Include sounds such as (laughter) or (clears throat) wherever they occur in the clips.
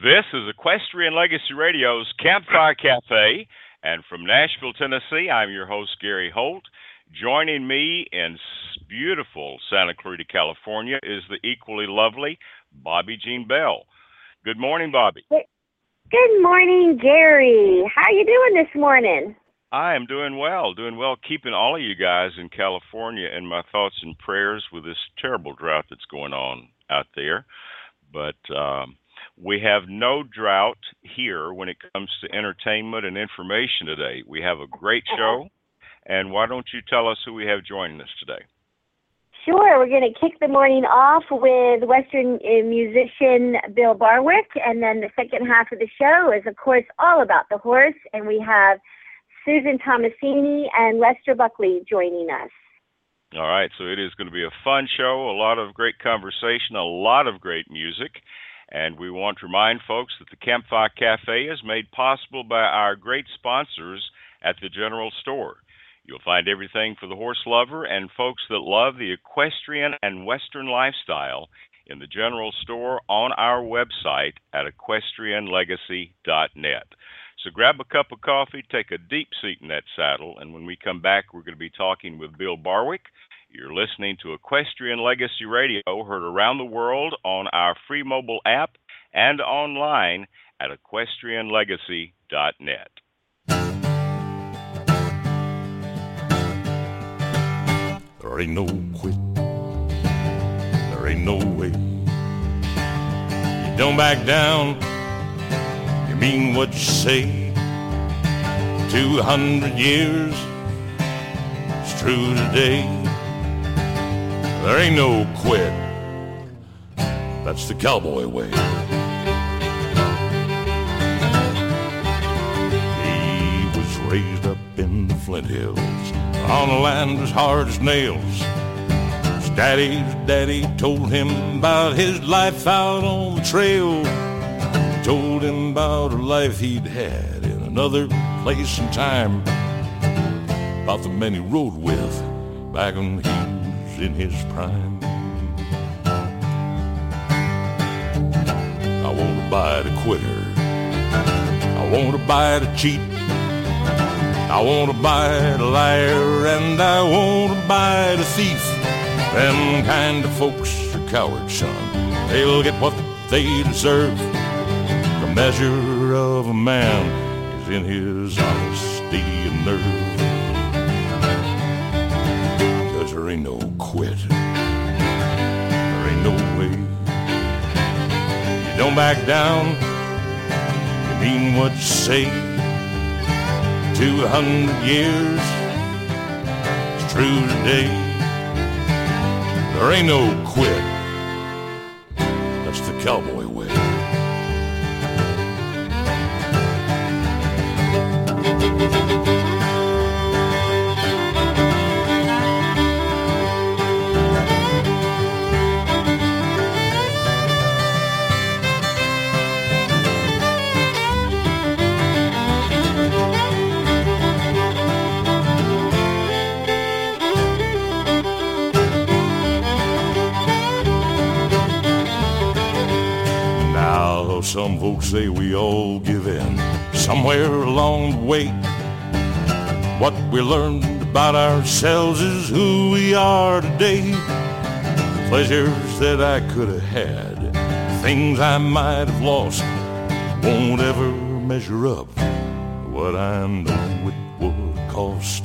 This is Equestrian Legacy Radio's Campfire Cafe, and from Nashville, Tennessee, I'm your host, Gary Holt. Joining me in beautiful Santa Clarita, California, is the equally lovely Bobbi Jean Bell. Good morning, Bobbi. Good morning, Gary. How are you doing this morning? I am doing well, doing well, keeping all of you guys in California in my thoughts and prayers with this terrible drought that's going on out there. But um, we have no drought here when it comes to entertainment and information today. We have a great show. And why don't you tell us who we have joining us today? Sure. We're going to kick the morning off with Western uh, musician Bill Barwick. And then the second half of the show is, of course, all about the horse. And we have Susan Tomasini and Lester Buckley joining us. All right, so it is going to be a fun show, a lot of great conversation, a lot of great music. And we want to remind folks that the Campfire Cafe is made possible by our great sponsors at the General Store. You'll find everything for the horse lover and folks that love the equestrian and western lifestyle in the General Store on our website at equestrianlegacy.net. So grab a cup of coffee, take a deep seat in that saddle, and when we come back, we're going to be talking with Bill Barwick. You're listening to Equestrian Legacy Radio, heard around the world on our free mobile app and online at equestrianlegacy.net. There ain't no quit. There ain't no way. You don't back down you mean what you say. Two hundred years, it's true today. There ain't no quit. That's the cowboy way. He was raised up in the Flint Hills on a land as hard as nails. Daddy's daddy told him about his life out on the trail told him about a life he'd had in another place and time. About the men he rode with back when he in his prime. I want to buy a quitter. I want to buy a cheat. I want to buy a liar and I want to buy a thief. Them kind of folks are cowards, son. They'll get what they deserve The measure of a man is in his honesty and nerve. There ain't no quit. There ain't no way. You don't back down. You mean what you say. Two hundred years. It's true today. There ain't no quit. What we learned about ourselves is who we are today. Pleasures that I could have had, things I might have lost, won't ever measure up what I know it would cost.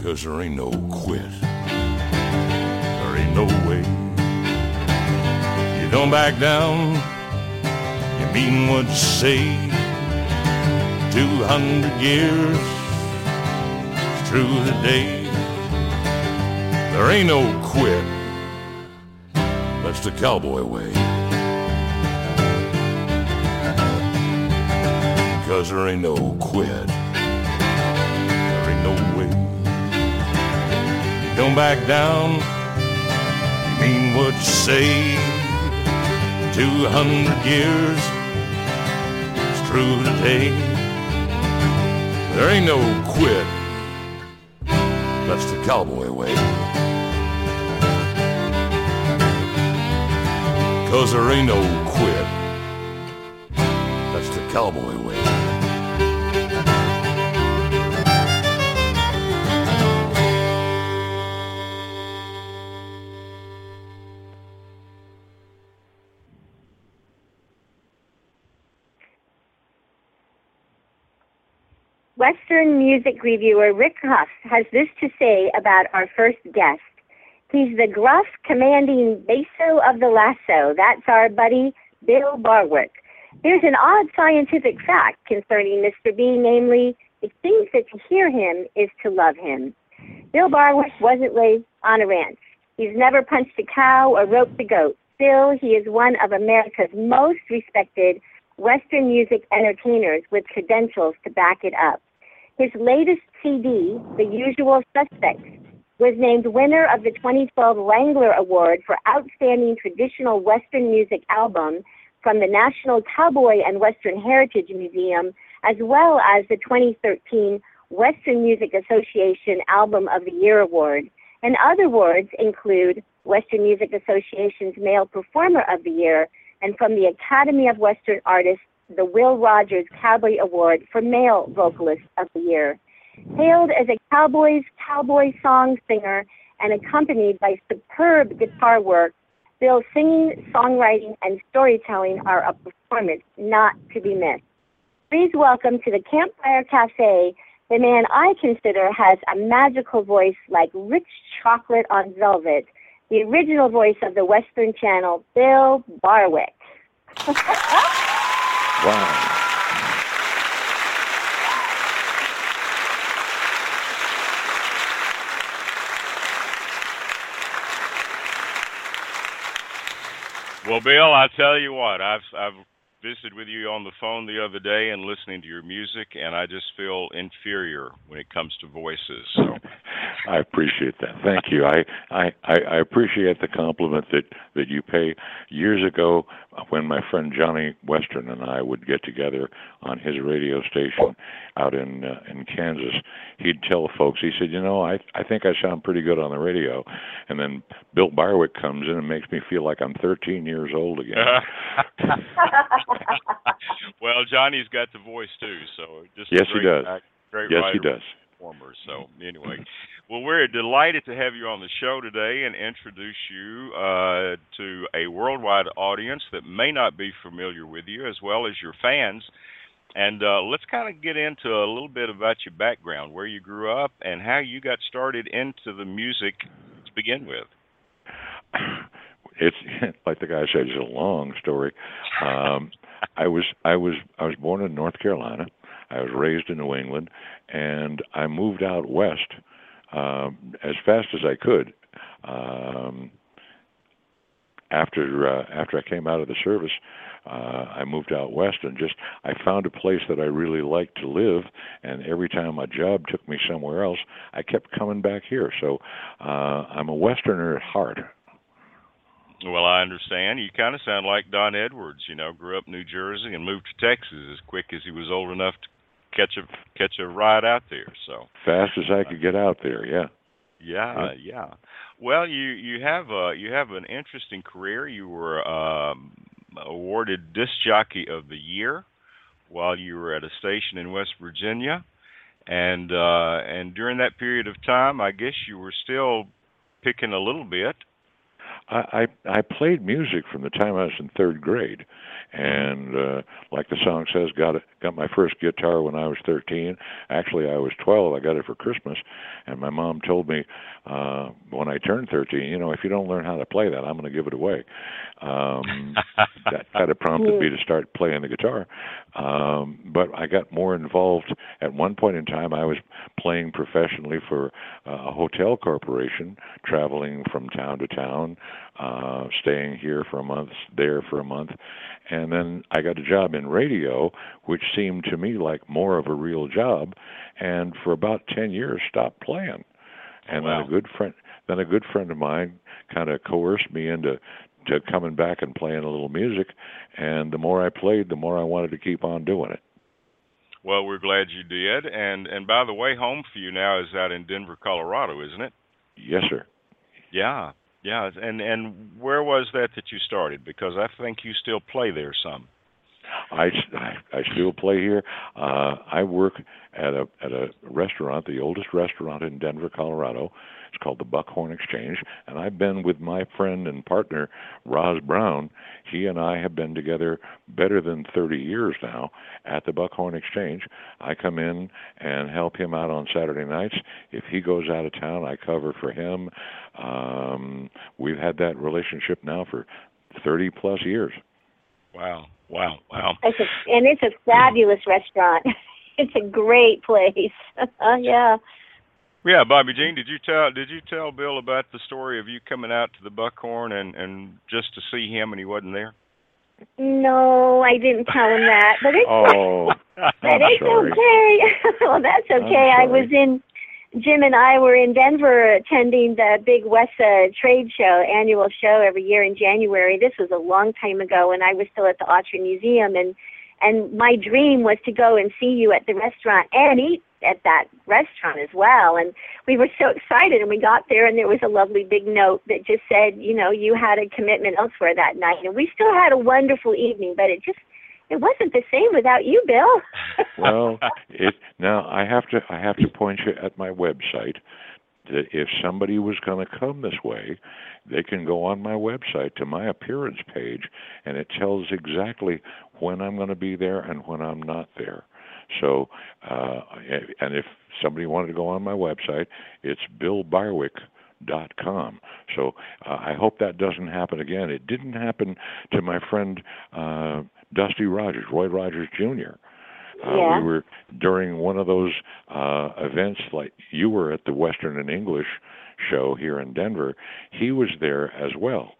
Cause there ain't no quit, there ain't no way. You don't back down, you mean what you say. Two hundred years, it's true today. There ain't no quit, that's the cowboy way. Cause there ain't no quit, there ain't no way. You don't back down, you mean what you say. Two hundred years, it's true today. There ain't no quit, that's the cowboy way. cause there ain't no quit. That's the cowboy way. Western music reviewer Rick Huff has this to say about our first guest. He's the gruff, commanding basso of the lasso. That's our buddy, Bill Barwick. There's an odd scientific fact concerning Mr. B, namely, it seems that to hear him is to love him. Bill Barwick wasn't raised on a ranch. He's never punched a cow or roped a goat. Still, he is one of America's most respected Western music entertainers with credentials to back it up. His latest CD, The Usual Suspects, was named winner of the 2012 Wrangler Award for Outstanding Traditional Western Music Album from the National Cowboy and Western Heritage Museum, as well as the 2013 Western Music Association Album of the Year Award. And other awards include Western Music Association's Male Performer of the Year and from the Academy of Western Artists the Will Rogers Cowboy Award for Male Vocalist of the Year. Hailed as a Cowboys cowboy song singer and accompanied by superb guitar work, Bill's singing, songwriting, and storytelling are a performance not to be missed. Please welcome to the Campfire Cafe the man I consider has a magical voice like rich chocolate on velvet, the original voice of the Western Channel, Bill Barwick. (laughs) Wow. Well, Bill, I tell you what, I've I've visited with you on the phone the other day and listening to your music, and I just feel inferior when it comes to voices. So (laughs) I appreciate that. Thank you. I, I I appreciate the compliment that that you pay. Years ago, when my friend Johnny Western and I would get together on his radio station out in uh, in Kansas, he'd tell folks. He said, "You know, I I think I sound pretty good on the radio," and then Bill Barwick comes in and makes me feel like I'm 13 years old again. (laughs) well, Johnny's got the voice too, so just yes, he does. Yes, writer, he does. So anyway, well, we're delighted to have you on the show today and introduce you uh, to a worldwide audience that may not be familiar with you, as well as your fans. And uh, let's kind of get into a little bit about your background, where you grew up, and how you got started into the music to begin with. (clears throat) It's (laughs) like the guy said, it's a long story. Um, I was I was I was born in North Carolina. I was raised in New England, and I moved out west um, as fast as I could. Um, after uh, after I came out of the service, uh, I moved out west and just I found a place that I really liked to live. And every time my job took me somewhere else, I kept coming back here. So uh, I'm a Westerner at heart. Well, I understand. You kind of sound like Don Edwards. You know, grew up in New Jersey and moved to Texas as quick as he was old enough to catch a catch a ride out there. So fast as I could get out there. Yeah. Yeah, yeah. Well, you you have a you have an interesting career. You were um, awarded disc jockey of the year while you were at a station in West Virginia, and uh, and during that period of time, I guess you were still picking a little bit I, I I played music from the time I was in third grade, and uh, like the song says, got got my first guitar when I was 13. Actually, I was 12. I got it for Christmas, and my mom told me uh, when I turned 13, you know, if you don't learn how to play that, I'm going to give it away. Um, (laughs) that kind of prompted me to start playing the guitar. Um, but I got more involved. At one point in time, I was playing professionally for uh, a hotel corporation, traveling from town to town, uh, staying here for a month, there for a month, and then I got a job in radio, which seemed to me like more of a real job. And for about ten years, stopped playing. And wow. then a good friend, then a good friend of mine, kind of coerced me into to coming back and playing a little music. And the more I played, the more I wanted to keep on doing it. Well, we're glad you did. And and by the way, home for you now is out in Denver, Colorado, isn't it? Yes, sir. Yeah, Yeah, and and where was that that you started? Because I think you still play there some. I, I, I still play here. Uh, I work at a at a restaurant, the oldest restaurant in Denver, Colorado. It's called the Buckhorn Exchange, and I've been with my friend and partner Roz Brown. He and I have been together better than 30 years now at the Buckhorn Exchange. I come in and help him out on Saturday nights. If he goes out of town, I cover for him. Um, we've had that relationship now for 30 plus years. Wow. Wow, wow. It's a, and it's a fabulous restaurant. (laughs) it's a great place. (laughs) Uh, yeah. Yeah, Bobbi Jean, did you tell did you tell Bill about the story of you coming out to the Buckhorn and and just to see him and he wasn't there? No, I didn't tell him that, but it's (laughs) oh, but it's sorry. okay. well, that's okay. I was in Jim and I were in Denver attending the big WESA uh, trade show, annual show every year in January. This was a long time ago and I was still at the Autry Museum and and my dream was to go and see you at the restaurant and eat at that restaurant as well. And we were so excited and we got there and there was a lovely big note that just said, you know, you had a commitment elsewhere that night. And we still had a wonderful evening, but it just it wasn't the same without you, Bill. (laughs) well, it now I have to I have to point you at my website that if somebody was going to come this way, they can go on my website to my appearance page, and it tells exactly when I'm going to be there and when I'm not there. So, uh, and if somebody wanted to go on my website, it's billbarwick.com. So uh, I hope that doesn't happen again. It didn't happen to my friend uh, Dusty Rogers, Roy Rogers Jr. Uh, yeah. We were during one of those uh, events, like you were at the Western and English show here in Denver. He was there as well.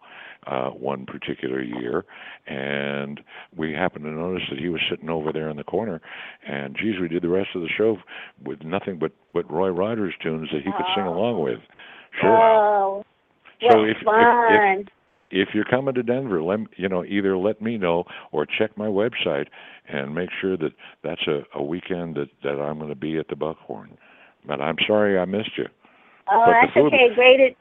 Uh, one particular year, and we happened to notice that he was sitting over there in the corner. And geez, we did the rest of the show with nothing but but Roy Rogers tunes that he could sing along with. Sure. Oh, so if, fun. if, if if you're coming to Denver, let you know either let me know or check my website and make sure that that's a, a weekend that that I'm going to be at the Buckhorn. But I'm sorry I missed you. Oh, but that's okay. Great,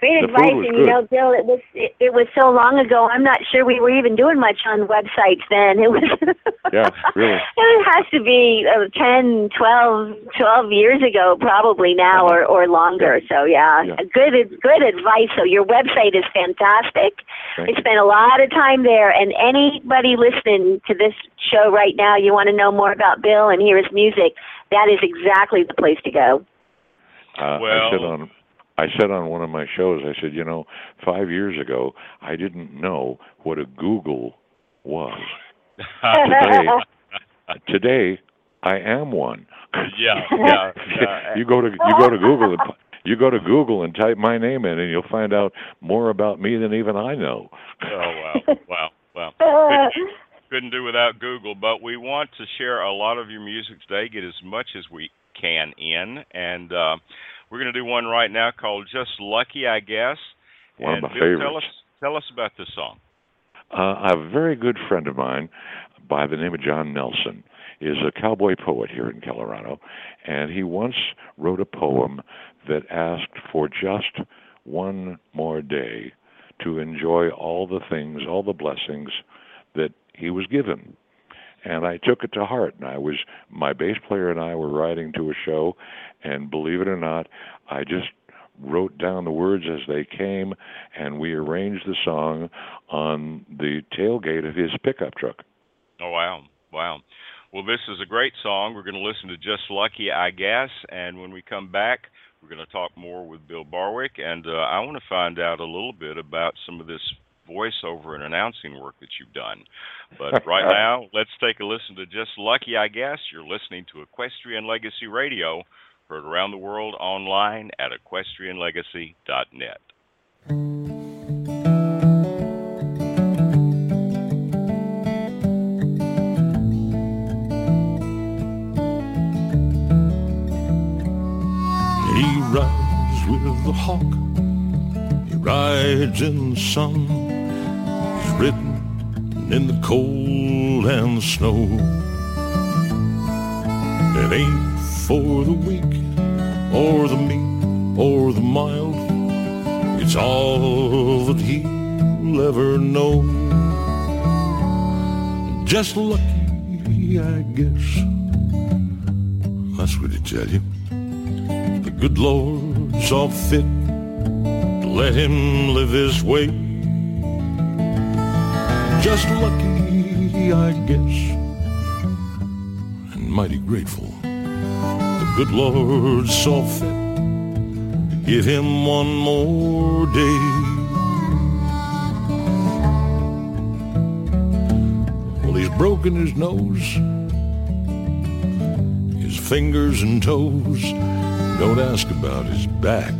great the advice. and good. you know, Bill, it was it, it was so long ago. I'm not sure we were even doing much on websites then. It was. (laughs) Yeah, really. it has to be uh, 10, 12, 12 years ago, probably now or or longer. Yeah. So yeah, Yeah. good good advice. So your website is fantastic. Thank I you. spent a lot of time there, and anybody listening to this show right now, you want to know more about Bill and hear his music, that is exactly the place to go. Uh, Well- I said on I said on one of my shows, I said, you know, five years ago, I didn't know what a Google was. Today, (laughs) today, I am one. yeah, (laughs) yeah. yeah. you go to you go to Google and you go to Google and type my name in, and you'll find out more about me than even I know. Oh wow, (laughs) wow, wow. Couldn't, couldn't do without Google, but we want to share a lot of your music today, get as much as we can in, and uh, we're going to do one right now called "Just Lucky," I guess. One and of my Bill, favorites. Tell us, tell us about this song. Uh, a very good friend of mine by the name of John Nelson is a cowboy poet here in Colorado, and he once wrote a poem that asked for just one more day to enjoy all the things, all the blessings that he was given. And I took it to heart, and I was my bass player and I were riding to a show, and believe it or not, I just wrote down the words as they came, and we arranged the song on the tailgate of his pickup truck. Oh wow, wow. Well, this is a great song. We're going to listen to "Just Lucky," I guess, and when we come back, we're going to talk more with Bill Barwick, and uh, I want to find out a little bit about some of this voiceover and announcing work that you've done. But (laughs) right now, let's take a listen to "Just Lucky," I guess. You're listening to Equestrian Legacy Radio, heard around the world online at equestrianlegacy.net. He rides with the hawk. He rides in the sun. He's ridden in the cold and the snow. It ain't for the weak or the meek or the mild. It's all that he'll ever know. Just lucky, I guess. That's what he tell you. The good Lord saw fit to let him live his way. Just lucky, I guess, and mighty grateful. Good Lord saw fit to give him one more day. Well, he's broken his nose, his fingers and toes. Don't ask about his back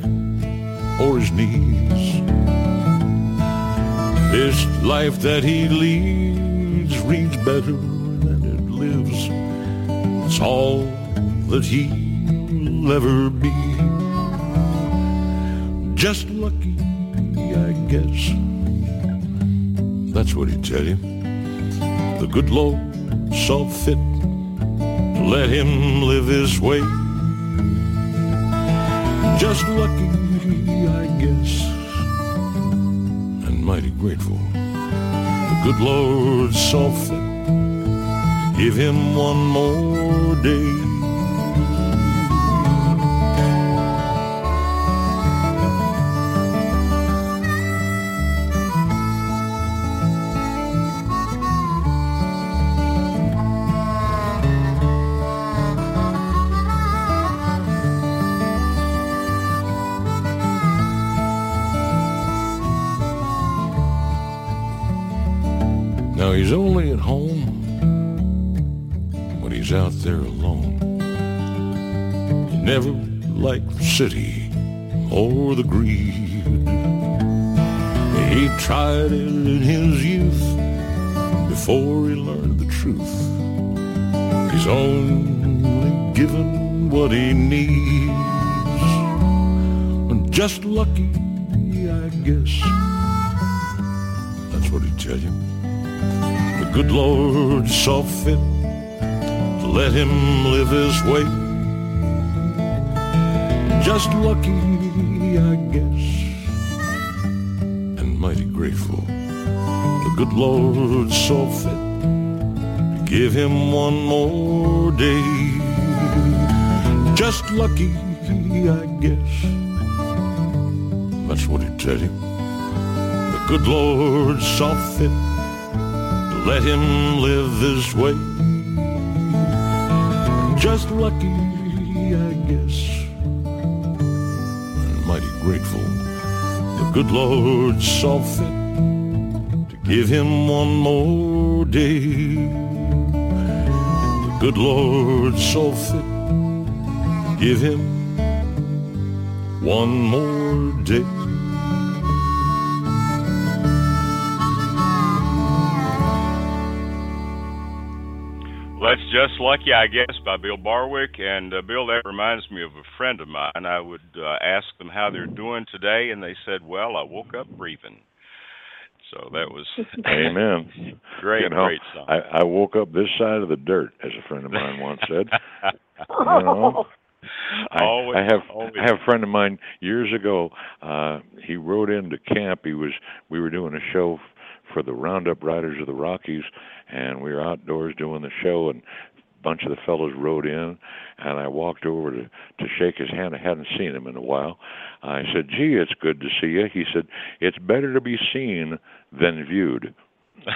or his knees. This life that he leads reads better than it lives. It's all that ever be. Just lucky, I guess. That's what he'd tell you. The good Lord saw fit to let him live his way. Just lucky, I guess, and mighty grateful. The good Lord saw fit to give him one more day. City or the greed. He tried it in his youth before he learned the truth. He's only given what he needs. Just lucky, I guess. That's what he'd tell you. The good Lord saw fit to let him live his way. Just lucky, I guess, and mighty grateful. The good Lord saw fit to give him one more day. Just lucky, I guess. That's what he'd tell you. The good Lord saw fit to let him live this way. Just lucky, I guess, mighty grateful. The good Lord saw fit to give him one more day. The good Lord saw fit to give him one more day. That's just lucky, I guess, by Bill Barwick. And uh, Bill, that reminds me of a friend of mine. I would uh, ask them how they're doing today, and they said, "Well, I woke up breathing." So that was (laughs) Amen. great, You know, great song. I, I woke up this side of the dirt, as a friend of mine once said. (laughs) you know, I, Always- I have always. I have a friend of mine years ago. Uh, he rode into camp. He was we were doing a show f- for the Roundup Riders of the Rockies, and we were outdoors doing the show, and a bunch of the fellows rode in, and I walked over to to shake his hand. I hadn't seen him in a while. I said, "Gee, it's good to see you." He said, "It's better to be seen than viewed." (laughs)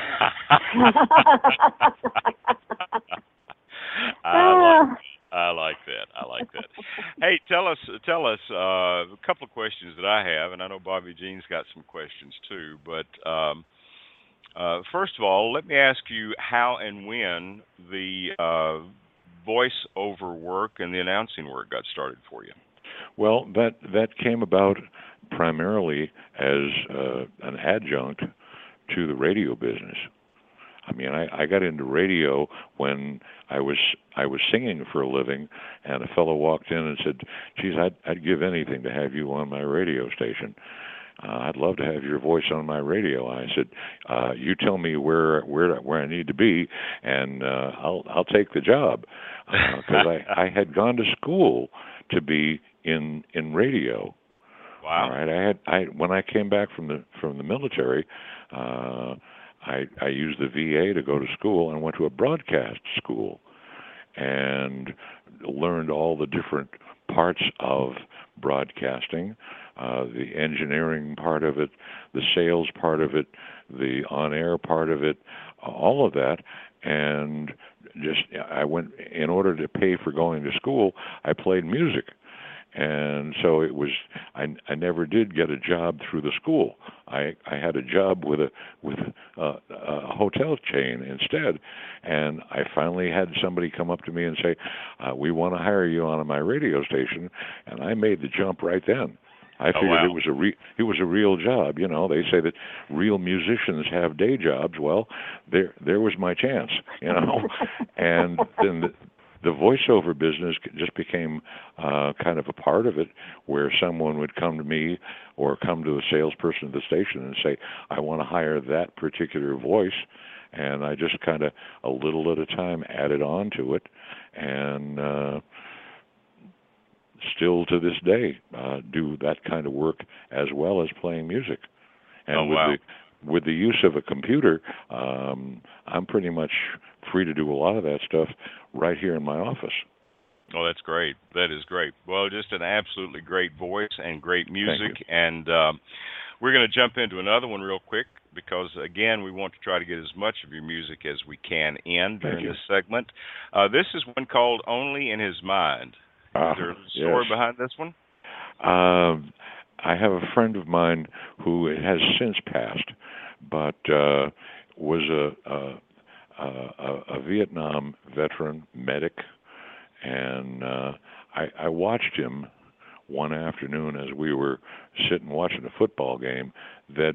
I like (laughs) I like that. I like that. hey, tell us tell us uh, a couple of questions that I have, and I know Bobbi Jean's got some questions too. But um, uh, first of all, let me ask you how and when the uh, voice-over work and the announcing work got started for you. Well, that that came about primarily as uh, an adjunct to the radio business. I mean, I, I got into radio when I was I was singing for a living, and a fellow walked in and said, "Geez, I'd I'd give anything to have you on my radio station. Uh, I'd love to have your voice on my radio." I said, uh, "You tell me where where where I need to be, and uh, I'll I'll take the job." Because I I had gone to school to be in in radio Wow. All right. I had I when I came back from the from the military, uh, I I used the VA to go to school and went to a broadcast school, and learned all the different parts of broadcasting, uh, the engineering part of it, the sales part of it, the on-air part of it, all of that, and just I went in order to pay for going to school. I played music. And so it was I, I never did get a job through the school. I i had a job with a with a, a hotel chain instead. And i finally had somebody come up to me and say uh, we want to hire you on my radio station. And i made the jump right then I figured oh, wow. it was a re- it was a real job. You know, they say that real musicians have day jobs. Well, there there was my chance. You know, (laughs) and then the, the voiceover business just became uh, kind of a part of it, where someone would come to me or come to a salesperson at the station and say, "I want to hire that particular voice," and I just kind of a little at a time added on to it, and uh, still to this day uh, do that kind of work as well as playing music. And oh, with wow. the with the use of a computer, um, I'm pretty much free to do a lot of that stuff right here in my office. Oh, that's great. That is great. Well, just an absolutely great voice and great music. And um, we're going to jump into another one real quick because, again, we want to try to get as much of your music as we can in during this segment. Uh, this is one called Only in His Mind. Uh, is there a story yes. behind this one? Um, I have a friend of mine who has since passed, but uh, was a, a a, a Vietnam veteran medic, and uh, I, I watched him one afternoon as we were sitting watching a football game. That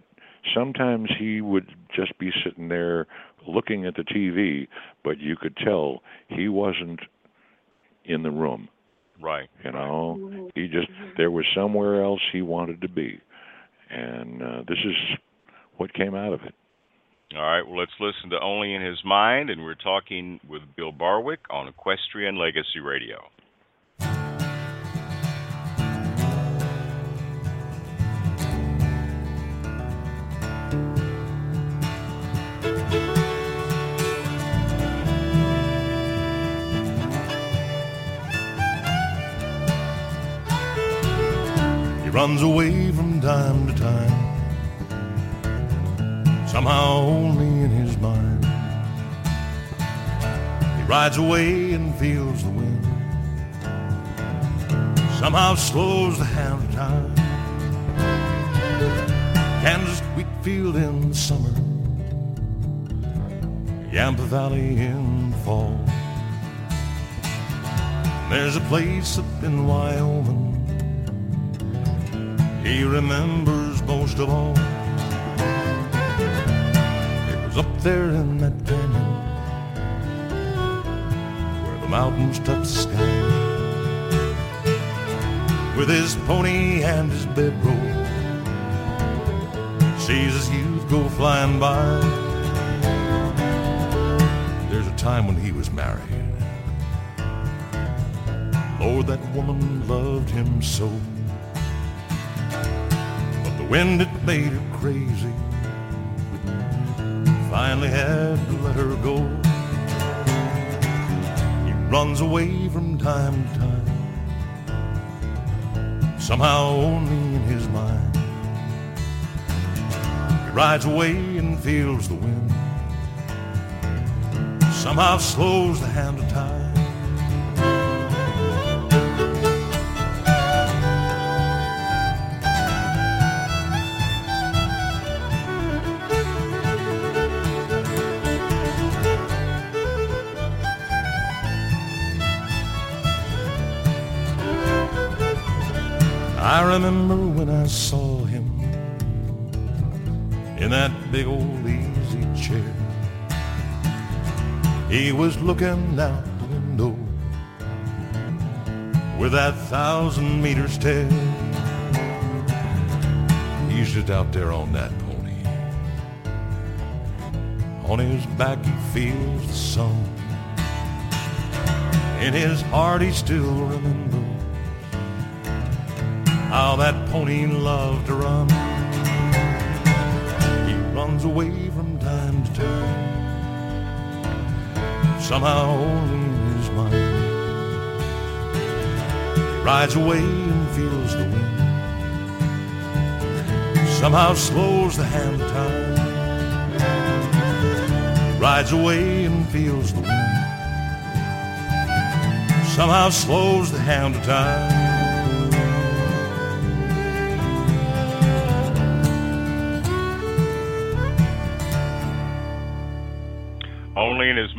sometimes he would just be sitting there looking at the TV, but you could tell he wasn't in the room. Right. You know, he just there was somewhere else he wanted to be, and uh, this is what came out of it. All right, well, let's listen to Only in His Mind, and we're talking with Bill Barwick on Equestrian Legacy Radio. Runs away from time to time somehow only in his mind. He rides away and feels the wind, somehow slows the hand of time. Kansas wheat in summer, Yampa Valley in fall. There's a place up in Wyoming he remembers most of all. It was up there in that canyon where the mountains touch the sky. With his pony and his bedroll sees his youth go flying by. There's a time when he was married. Lord that woman loved him so wind it made her crazy finally had to let her go. He runs away from time to time, somehow only in his mind. He rides away and feels the wind, somehow slows the hand of time. Remember when I saw him in that big old easy chair. He was looking out the window with that thousand meter stare. He's just out there on that pony. On his back he feels the sun. In his heart he still remembers how that pony loved to run. He runs away from time to time, somehow in his mind. Rides away and feels the wind, somehow slows the hand of time. Rides away and feels the wind somehow slows the hand of time.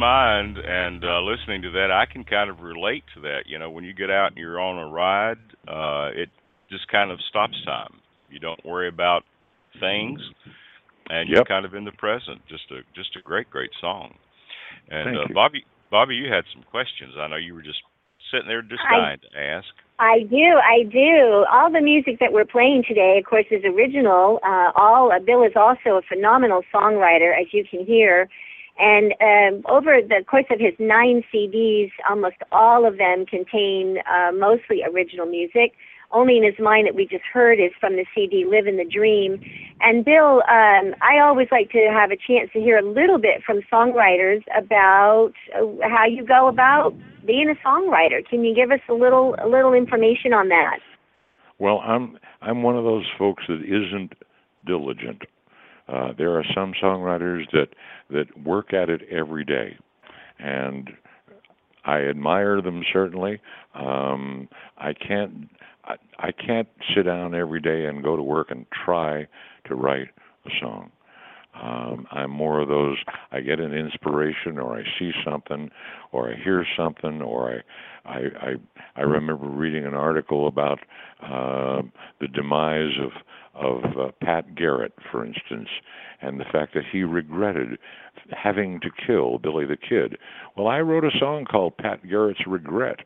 Mind, and uh, listening to that, I can kind of relate to that. You know, when you get out and you're on a ride, uh, it just kind of stops time. You don't worry about things, and Yep. you're kind of in the present. Just a just a great, great song. And uh. Bobbi, Bobbi, you had some questions. I know you were just sitting there just I- dying to ask. I do, I do. All the music that we're playing today, of course, is original. Uh, all uh, Bill is also a phenomenal songwriter, as you can hear. And um, over the course of his nine CDs, almost all of them contain uh, mostly original music. Only in His Mind that we just heard is from the CD Live in the Dream. And Bill, um, I always like to have a chance to hear a little bit from songwriters about uh, how you go about being a songwriter. Can you give us a little a little information on that? Well, I'm I'm one of those folks that isn't diligent. Uh, there are some songwriters that that work at it every day, and I admire them certainly. Um, I can't I, I can't sit down every day and go to work and try to write a song. Um, I'm more of those. I get an inspiration, or I see something, or I hear something, or I, I, I, I remember reading an article about uh, the demise of of uh, Pat Garrett, for instance, and the fact that he regretted having to kill Billy the Kid. Well, I wrote a song called Pat Garrett's Regret,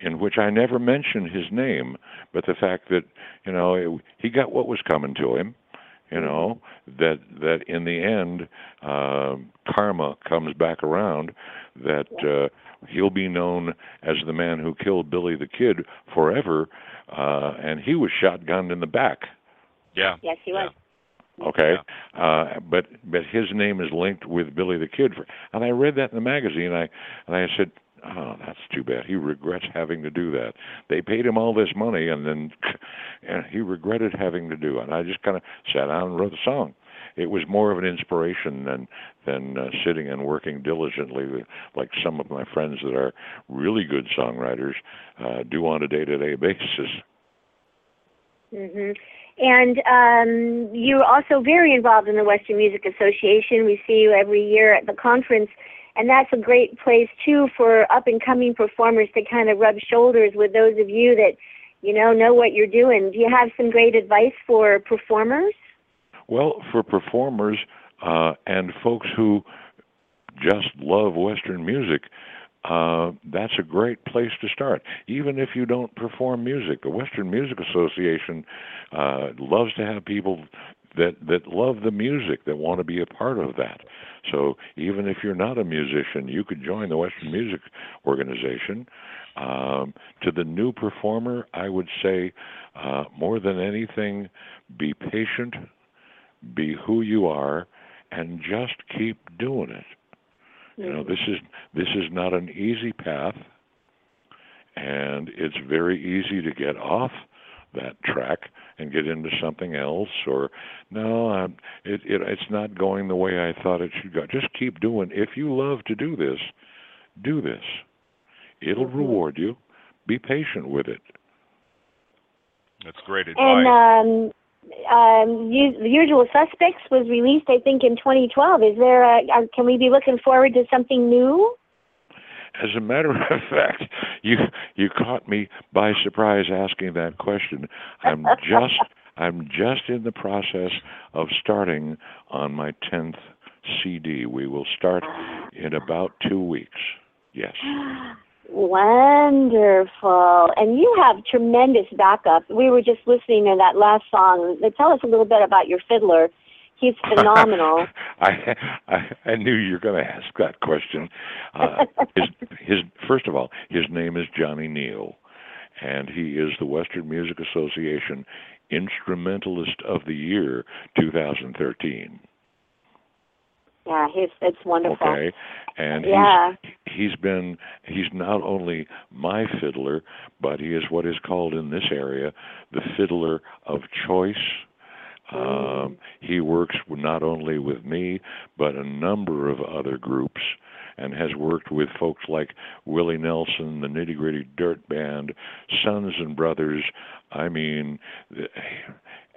in which I never mentioned his name, but the fact that you know it, he got what was coming to him you know that that in the end uh, karma comes back around that uh, he'll be known as the man who killed Billy the Kid forever uh, and he was shotgunned in the back Yeah. Yes, he was. okay. Uh but but his name is linked with Billy the Kid for, and I read that in the magazine I and I said oh that's too bad. He regrets having to do that. They paid him all this money and then (laughs) and he regretted having to do it and I just kind of sat down and wrote the song. It was more of an inspiration than than uh, sitting and working diligently with, like some of my friends that are really good songwriters uh, do on a day-to-day (laughs) basis. Hmm And um, you're also very involved in the Western Music Association. We see you every year at the conference, and that's a great place too for up and coming performers to kind of rub shoulders with those of you that you know know what you're doing. Do you have some great advice for performers? Well, for performers uh, and folks who just love Western music, uh, that's a great place to start. Even if you don't perform music, the Western Music Association uh, loves to have people that that love the music that want to be a part of that. So even if you're not a musician, you could join the Western Music Organization. Um, to the new performer, I would say, uh, more than anything, be patient, be who you are, and just keep doing it. You know, this is this is not an easy path, and it's very easy to get off that track and get into something else. Or no, I'm, it, it it's not going the way I thought it should go. Just keep doing. If you love to do this, do this. It'll Mhm. reward you. Be patient with it. That's great advice. And um, um, the Usual Suspects was released, I think, in 2012. Is there? A, uh, can we be looking forward to something new? As a matter of fact, you you caught me by surprise asking that question. I'm just (laughs) I'm just in the process of starting on my 10th CD. We will start in about 2 weeks. Yes. (gasps) (gasps) (gasps) Wonderful. And you have tremendous backup. We were just listening to that last song. Tell us a little bit about your fiddler. He's (laughs) phenomenal. I, I I knew you were going to ask that question. Uh, (laughs) his his first of all, his name is Johnny Neal, and he is the Western Music Association Instrumentalist of the Year 2013. Yeah, he's it's wonderful. Okay, and yeah. he's he's been he's not only my fiddler, but he is what is called in this area the fiddler of choice. Mm. Um, he works not only with me, but a number of other groups, and has worked with folks like Willie Nelson, the Nitty Gritty Dirt Band, Sons and Brothers. I mean,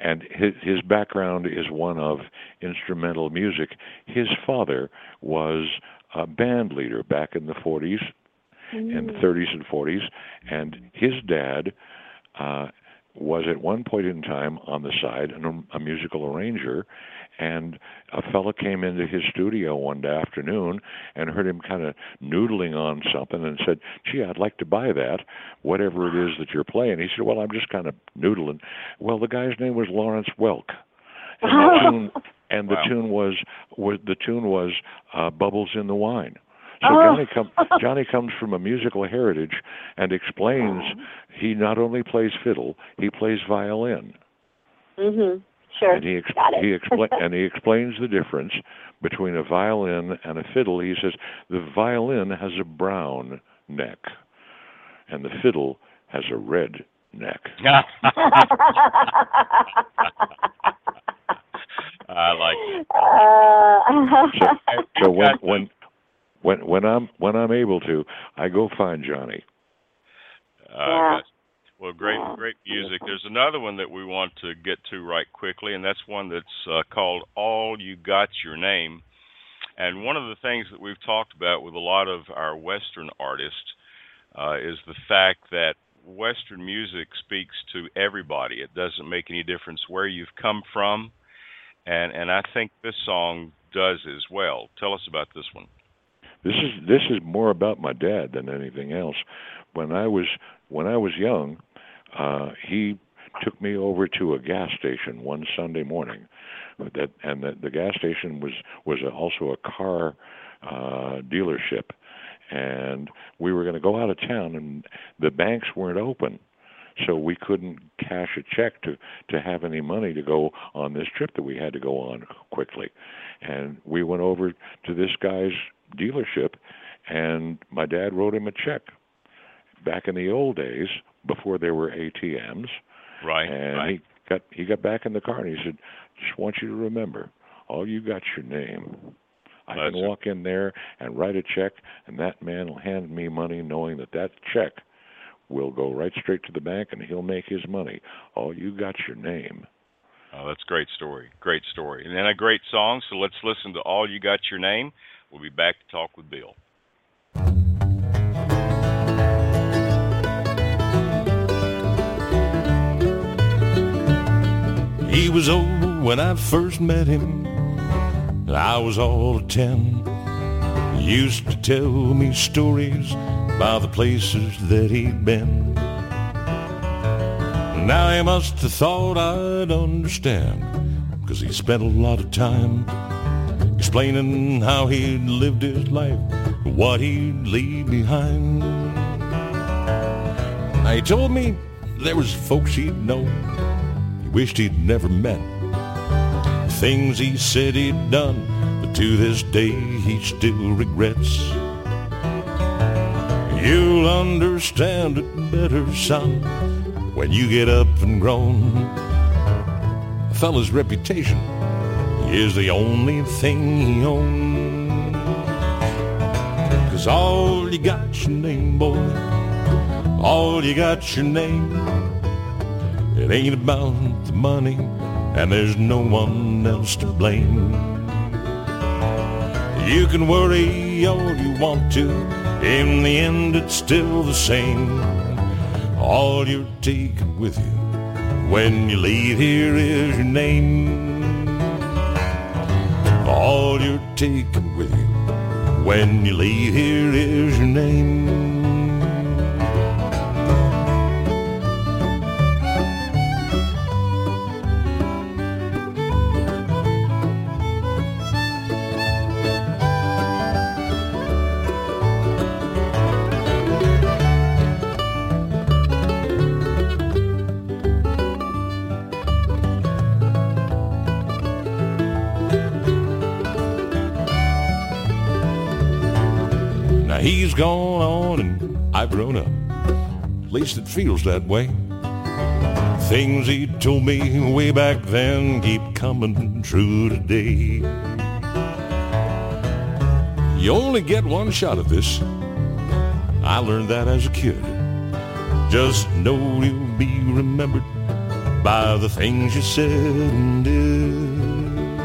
and his, his background is one of instrumental music. His father was a band leader back in the 40s Mm. and 30s and 40s, and his dad uh, was at one point in time on the side an, a musical arranger, and a fellow came into his studio one afternoon and heard him kind of noodling on something and said, "Gee, I'd like to buy that, whatever it is that you're playing." He said, "Well, I'm just kind of noodling." Well, the guy's name was Lawrence Welk, and the (laughs) tune and the Wow. tune was was the tune was uh, "Bubbles in the Wine." So Oh. Johnny com- (laughs) Johnny comes from a musical heritage and explains he not only plays fiddle, he plays violin. Mhm. Sure. And he ex- Got it. he expla- (laughs) and he explains the difference between a violin and a fiddle. He says the violin has a brown neck and the fiddle has a red neck. (laughs) I like it. Uh, (laughs) So when when when when I'm when I'm able to, I go find Johnny. Uh, Yeah. Well, great, great music. There's another one that we want to get to right quickly, and that's one that's uh, called "All You Got Your Name." And one of the things that we've talked about with a lot of our Western artists uh, is the fact that Western music speaks to everybody. It doesn't make any difference where you've come from, and and I think this song does as well. Tell us about this one. This is this is more about my dad than anything else. When I was when I was young, uh, he took me over to a gas station one Sunday morning. That and the, the gas station was was also a car uh, dealership, and we were going to go out of town, and the banks weren't open, so we couldn't cash a check to to have any money to go on this trip that we had to go on quickly, and we went over to this guy's dealership, and my dad wrote him a check. Back in the old days, before there were ATMs, Right, and right. he got he got back in the car and he said, "Just want you to remember, all you got your name. I That's can it. walk in there and write a check, and that man will hand me money, knowing that that check will go right straight to the bank, and he'll make his money. All you got your name." Oh, that's a great story. Great story. And then a great song. So let's listen to All You Got Your Name. We'll be back to talk with Bill. He was old when I first met him. I was all ten. He used to tell me stories about the places that he'd been. Now he must have thought I'd understand, 'cause he spent a lot of time explaining how he'd lived his life, what he'd leave behind. Now he told me there was folks he'd know he wished he'd never met. The Things he said he'd done, but to this day he still regrets. You'll understand it better, son, when you get up and grown. A fella's reputation is the only thing he owns. Cause all you got your name, boy. All you got your name. It ain't about the money, and there's no one else to blame. You can worry all you want to, in the end it's still the same. All you're taking with you when you leave here is your name. All you're taking with you when you leave here is your name. Gone on and I've grown up. At least it feels that way. Things he told me way back then keep coming true today. You only get one shot at this. I learned that as a kid. Just know you'll be remembered by the things you said and did.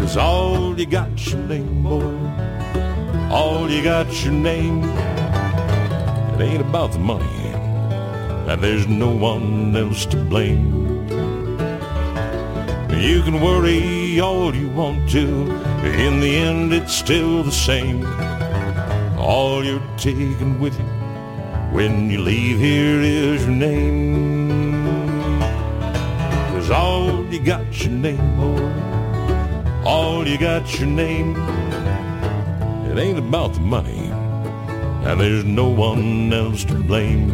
Cause all you got's your name, boy. All you got's your name. It ain't about the money. And there's no one else to blame. You can worry all you want to. In the end, it's still the same. All you're taking with you when you leave here is your name. Cause all you got's your name, boy. All you got's your name. It ain't about the money, and there's no one else to blame.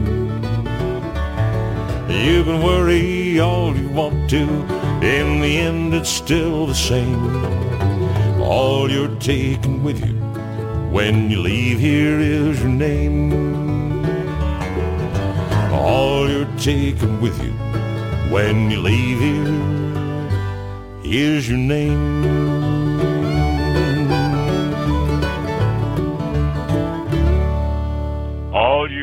You can worry all you want to. In the end, it's still the same. All you're taking with you when you leave here is your name. All you're taking with you when you leave here is your name.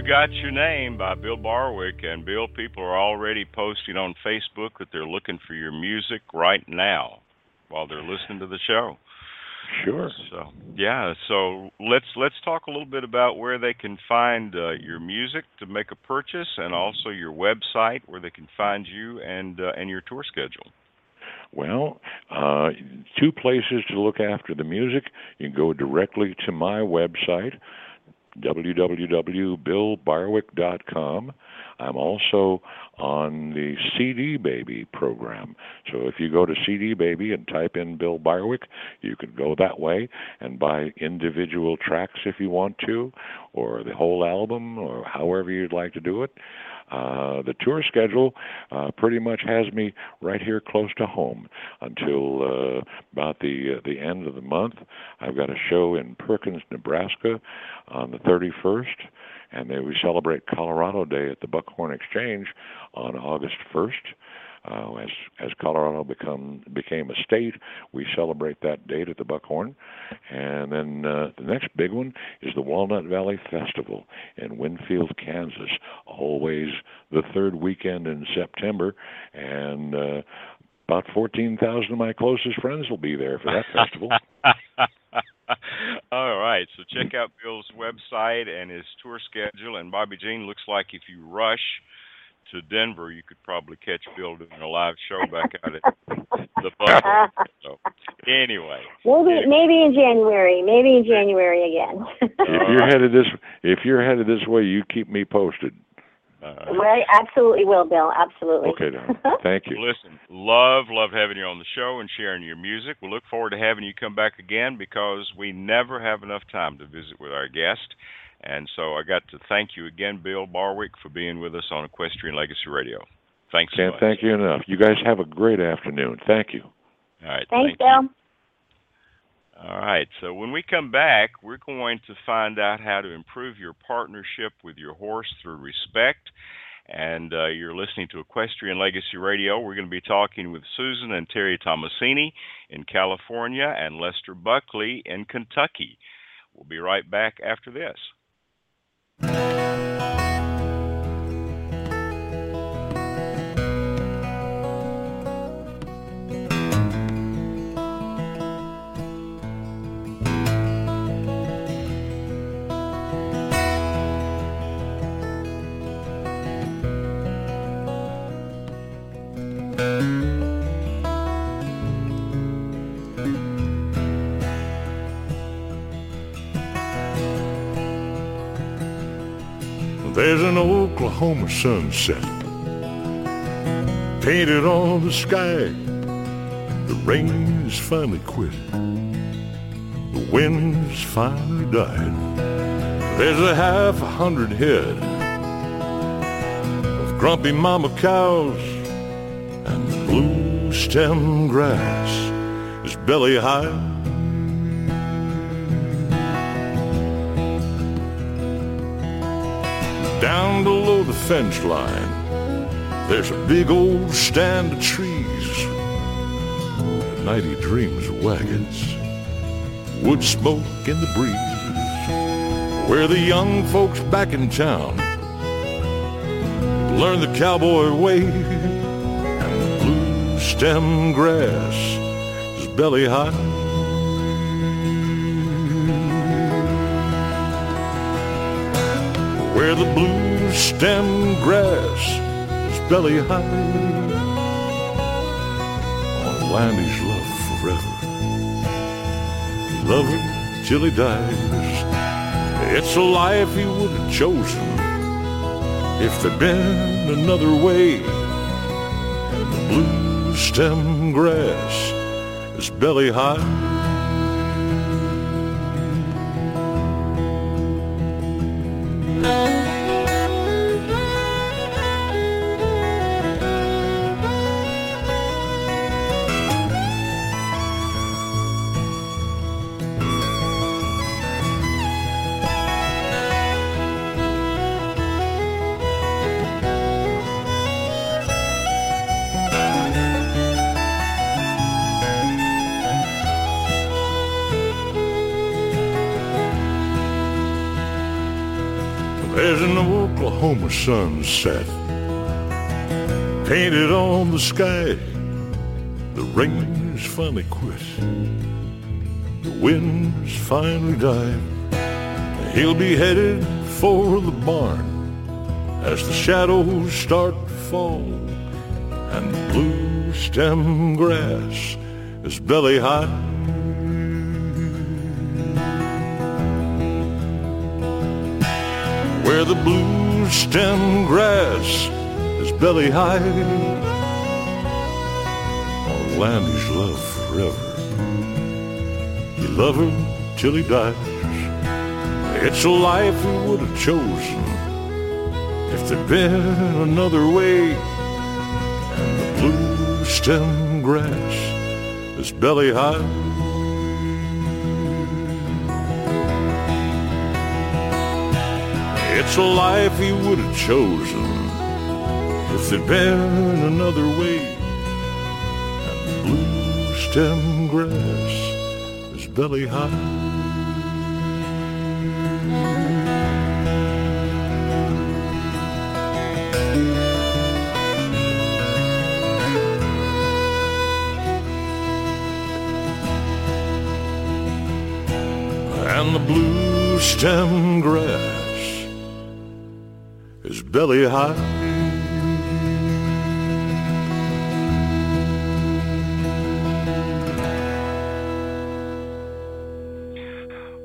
Got Your Name by Bill Barwick. And Bill, people are already posting on Facebook that they're looking for your music right now while they're listening to the show. Sure. So yeah, so let's let's talk a little bit about where they can find uh, your music to make a purchase, and also your website where they can find you and uh, and your tour schedule. Well, uh, two places to look after the music. You can go directly to my website, www.billbarwick.com. I'm also on the CD Baby program. So if you go to CD Baby and type in Bill Barwick, you can go that way and buy individual tracks if you want to, or the whole album, or however you'd like to do it. Uh, the tour schedule uh, pretty much has me right here close to home until uh, about the uh, the end of the month. I've got a show in Perkins, Nebraska, on the 31st and then we celebrate Colorado Day at the Buckhorn Exchange on August 1st. Uh, as as Colorado become became a state, we celebrate that date at the Buckhorn, and then uh, the next big one is the Walnut Valley Festival in Winfield, Kansas. Always the third weekend in September, and uh, about fourteen thousand of my closest friends will be there for that festival. (laughs) All right, so check out Bill's website and his tour schedule. And Bobbi Jean looks like if you rush to Denver, you could probably catch Bill doing a live show back out at (laughs) the bus. So anyway, maybe anyway. maybe in January, maybe in January again. if you're headed this, (laughs) if you're headed this way, you keep me posted. Uh, right, absolutely will, Bill. Absolutely. Okay, Don. (laughs) Thank you. Listen, love, love having you on the show and sharing your music. We look forward to having you come back again because we never have enough time to visit with our guest. And so I got to thank you again, Bill Barwick, for being with us on Equestrian Legacy Radio. Thanks. Can't so thank you enough. You guys have a great afternoon. Thank you. All right. Thanks, thank Bill. You. All right. So when we come back, we're going to find out how to improve your partnership with your horse through respect. And uh, you're listening to Equestrian Legacy Radio. We're going to be talking with Susan and Terry Tomasini in California and Lester Buckley in Kentucky. We'll be right back after this. There's Oklahoma sunset painted on the sky. The rain rain's finally quit. The wind's finally died. There's a half a hundred head of grumpy mama cows, and blue stem grass is belly high. Down below the fence line, there's a big old stand of trees. At night he dreams of wagons, wood smoke in the breeze. Where the young folks back in town learn the cowboy way and the blue stem grass is belly high. Where the blue stem grass is belly high on land he's loved forever. Love her till he dies. It's a life he would have chosen if there'd been another way. And the blue stem grass is belly high. Oklahoma sunset painted on the sky. The rain's finally quit. The wind's finally died. He'll be headed for the barn as the shadows start to fall and the blue stem grass is belly high. Stem grass is belly high on land he's loved forever. He loved her till he dies. It's a life he would have chosen if there'd been another way. And the blue stem grass is belly high. It's a life he would have chosen if there'd been another way. And the blue stem grass is belly high. And the blue stem grass belly high.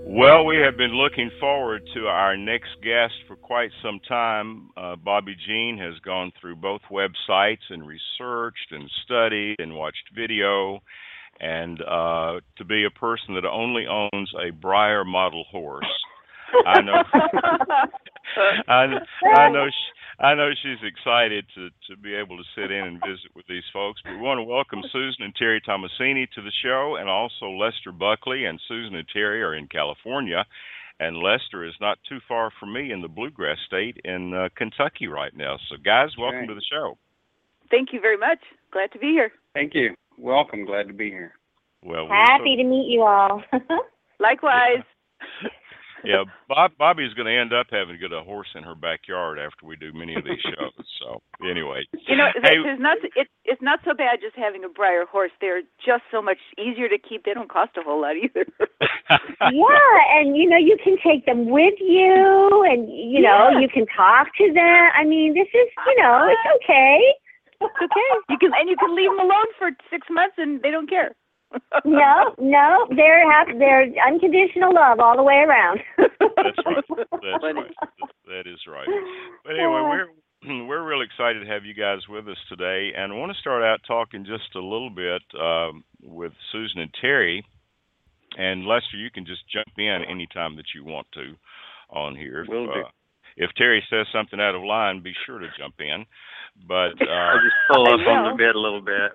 Well, we have been looking forward to our next guest for quite some time. Uh, Bobbi Jean has gone through both websites and researched and studied and watched video. And uh, to be a person that only owns a Breyer model horse, I know, (laughs) I, I know, she, I know she's excited to to be able to sit in and visit with these folks. But we want to welcome Susan and Terry Tomasini to the show, and also Lester Buckley and Susan and Terry are in California, and Lester is not too far from me in the bluegrass state in uh, Kentucky right now. So, guys, welcome Right. to the show. Thank you very much. Glad to be here. Thank you. Welcome. Glad to be here. Well, we're so- Happy to meet you all. (laughs) Likewise. yeah, Bob, Bobbi's going to end up having to get a horse in her backyard after we do many of these shows. So, anyway, You know, Hey. it's not it, it's not so bad just having a Breyer horse. They're just so much easier to keep. They don't cost a whole lot either. (laughs) (laughs) yeah, and you know you can take them with you, and you know Yeah. you can talk to them. I mean, this is you know it's okay. It's okay. You can and you can leave them alone for six months and they don't care. No, no, they're have they're unconditional love all the way around. That's right. That's right. (laughs) That is right. But anyway, we're (clears throat) we're really excited to have you guys with us today, and I want to start out talking just a little bit um, with Susan and Terry. And Lester, you can just jump in anytime that you want to on here. If, Will do. uh, if Terry says something out of line, be sure to jump in. But (laughs) uh, I'll just pull up on the bed a little bit.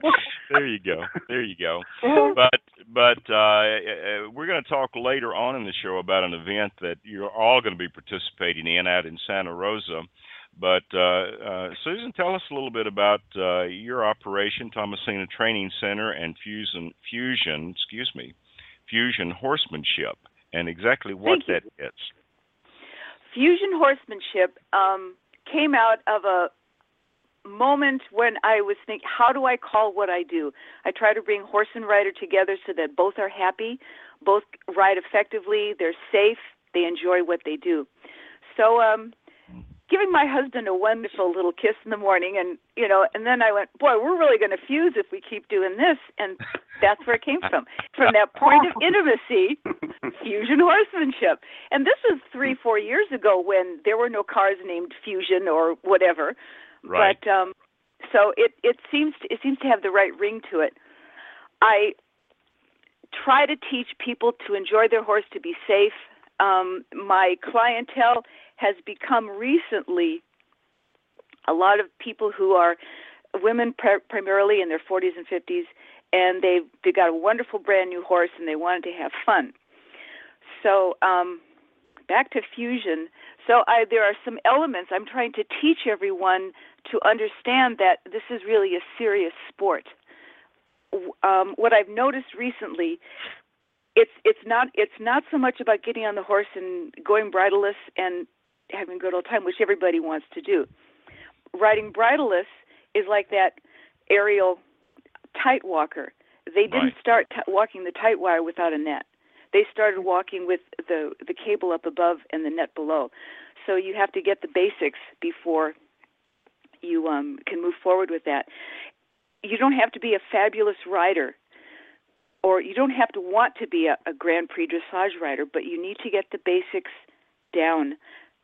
(laughs) there you go. There you go. (laughs) But but uh, uh we're going to talk later on in the show about an event that you're all going to be participating in out in Santa Rosa. But uh, uh, Susan, tell us a little bit about uh, your operation, Tomasini Training Center, and Fusion Fusion, excuse me, Fusion Horsemanship, and exactly what that is. Fusion Horsemanship um, came out of a moment when I was thinking, how do I call what I do? I try to bring horse and rider together so that both are happy, both ride effectively, they're safe, they enjoy what they do. So um, giving my husband a wonderful little kiss in the morning and you know and then i went boy we're really going to fuse if we keep doing this. And that's where it came from. From that point of intimacy fusion horsemanship. And this was three four years ago when there were no cars named fusion or whatever. Right. but um so it it seems to, it seems to have the right ring to it. I try to teach people to enjoy their horse to be safe. Um my clientele has become recently a lot of people who are women pr- primarily in their 40s and 50s, and they've they got a wonderful brand new horse and they wanted to have fun. So um, back to fusion. So I, there are some elements I'm trying to teach everyone to understand that this is really a serious sport. Um, what I've noticed recently, it's it's not it's not so much about getting on the horse and going bridleless and having a good old time, which everybody wants to do. Riding bridleless is like that aerial tight walker. They didn't right. start t- walking the tight wire without a net. They started walking with the the cable up above and the net below. So you have to get the basics before you um, can move forward with that. You don't have to be a fabulous rider, or you don't have to want to be a, a Grand Prix dressage rider, but you need to get the basics down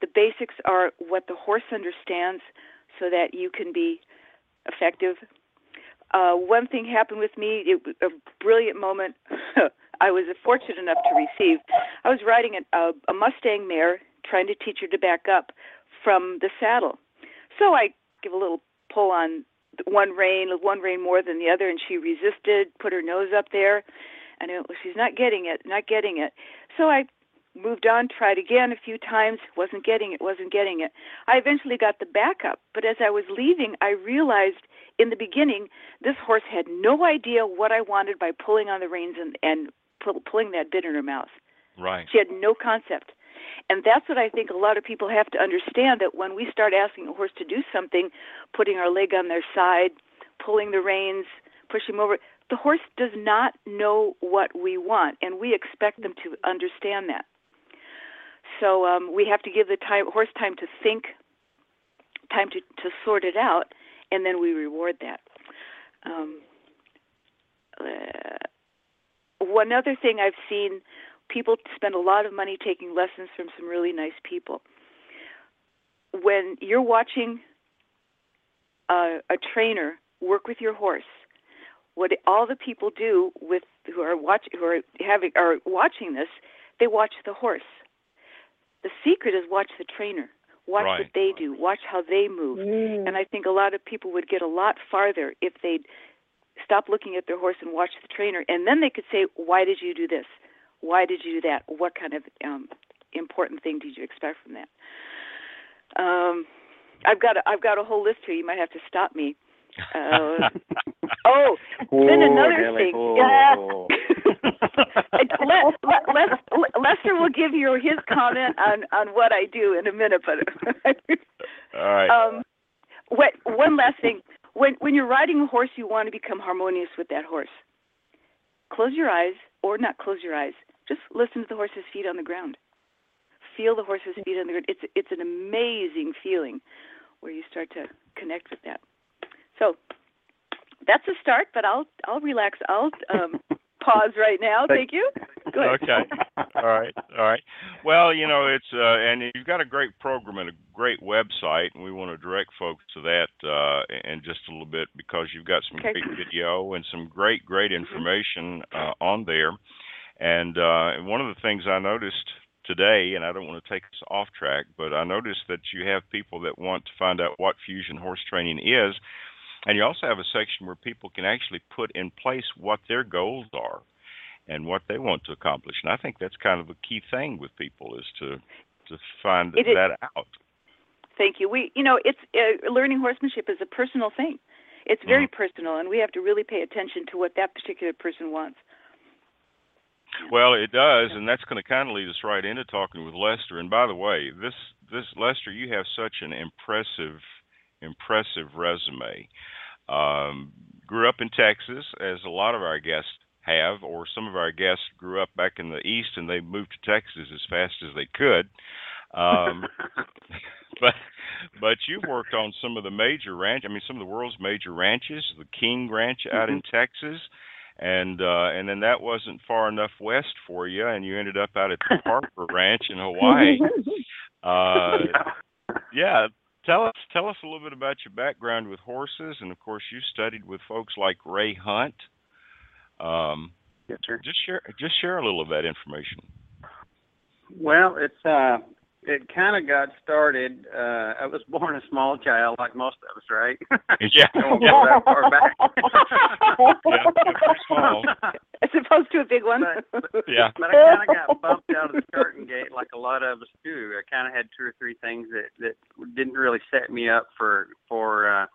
the basics are what the horse understands so that you can be effective. Uh, one thing happened with me, it a brilliant moment (laughs) I was fortunate enough to receive. I was riding a, a Mustang mare, trying to teach her to back up from the saddle. So I give a little pull on one rein, one rein more than the other, and she resisted, put her nose up there. And she's not getting it, not getting it. So I moved on, tried again a few times, wasn't getting it, wasn't getting it. I eventually got the backup, but as I was leaving, I realized in the beginning this horse had no idea what I wanted by pulling on the reins and, and pull, pulling that bit in her mouth. Right. She had no concept. And that's what I think a lot of people have to understand that when we start asking a horse to do something, putting our leg on their side, pulling the reins, pushing over, the horse does not know what we want, and we expect them to understand that. So um, we have to give the time, horse time to think, time to, to sort it out, and then we reward that. Um, uh, one other thing I've seen people spend a lot of money taking lessons from some really nice people. When you're watching a, a trainer work with your horse, what all the people do with who are watch who are having are watching this, they watch the horse the secret is watch the trainer. Watch right. what they do. Watch how they move. Mm. And I think a lot of people would get a lot farther if they'd stop looking at their horse and watch the trainer. And then they could say, why did you do this? Why did you do that? What kind of um, important thing did you expect from that? Um, I've got a, I've got a whole list here. You might have to stop me. Uh, (laughs) oh, then another thing. (laughs) Le- Lester will give you his comment on on what I do in a minute, but (laughs) all right. Um, what one last thing. When when you're riding a horse, you want to become harmonious with that horse. Close your eyes, or not close your eyes. Just listen to the horse's feet on the ground. Feel the horse's feet on the ground. It's it's an amazing feeling where you start to connect with that. So that's a start, but I'll I'll relax. I'll um, (laughs) pause right now. Thank you. Go ahead. Okay. (laughs) All right. All right. Well, you know, it's uh, and you've got a great program and a great website, and we want to direct folks to that uh, in just a little bit because you've got some Okay. great video and some great, great information uh, on there. And uh, one of the things I noticed today, and I don't want to take us off track, but I noticed that you have people that want to find out what fusion horse training is, and you also have a section where people can actually put in place what their goals are and what they want to accomplish. And I think that's kind of a key thing with people is to to find It that is- out. Thank you. We, you know, it's uh, learning horsemanship is a personal thing. It's very Mm-hmm. personal, and we have to really pay attention to what that particular person wants. Well, it does, and that's going to kind of lead us right into talking with Lester. And by the way, this this Lester, you have such an impressive impressive resume. Um, grew up in Texas, as a lot of our guests have, or some of our guests grew up back in the east and they moved to Texas as fast as they could. Um, (laughs) but but you've worked on some of the major ranch. I mean, some of the world's major ranches, the King Ranch out in Texas, and uh, and then that wasn't far enough west for you, and you ended up out at the Parker Ranch in (laughs) Hawaii. (laughs) Uh, yeah, tell us tell us a little bit about your background with horses, and of course, you studied with folks like Ray Hunt. Um, yes, sir. just share just share a little of that information. Well, it's uh, it kind of got started. Uh, I was born a small child, like most of us, right? (laughs) Yeah, (laughs) Don't go that far back. (laughs) yeah, small. As opposed to a big one. But- Yeah. But I kind of got bumped out of the starting gate, like a lot of us do. I kind of had two or three things that that didn't really set me up for for uh,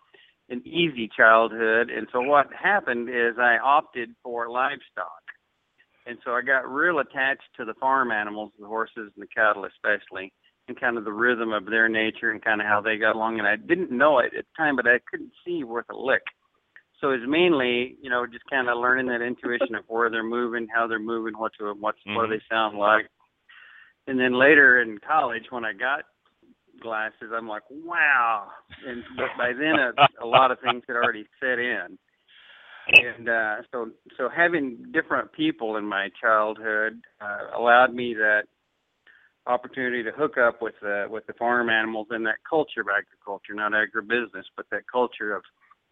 an easy childhood. And so what happened is I opted for livestock, and so I got real attached to the farm animals, the horses and the cattle especially, and kind of the rhythm of their nature and kind of how they got along. And I didn't know it at the time, but I couldn't see worth a lick. So it's mainly, you know, just kind of learning that intuition of where they're moving, how they're moving, what to what's what Mhm. do they sound like. And then later in college, when I got glasses, I'm like, wow. And but by then, a, a lot of things had already set in. And uh, so, so having different people in my childhood uh, allowed me that opportunity to hook up with the with the farm animals and that culture of agriculture, not agribusiness, but that culture of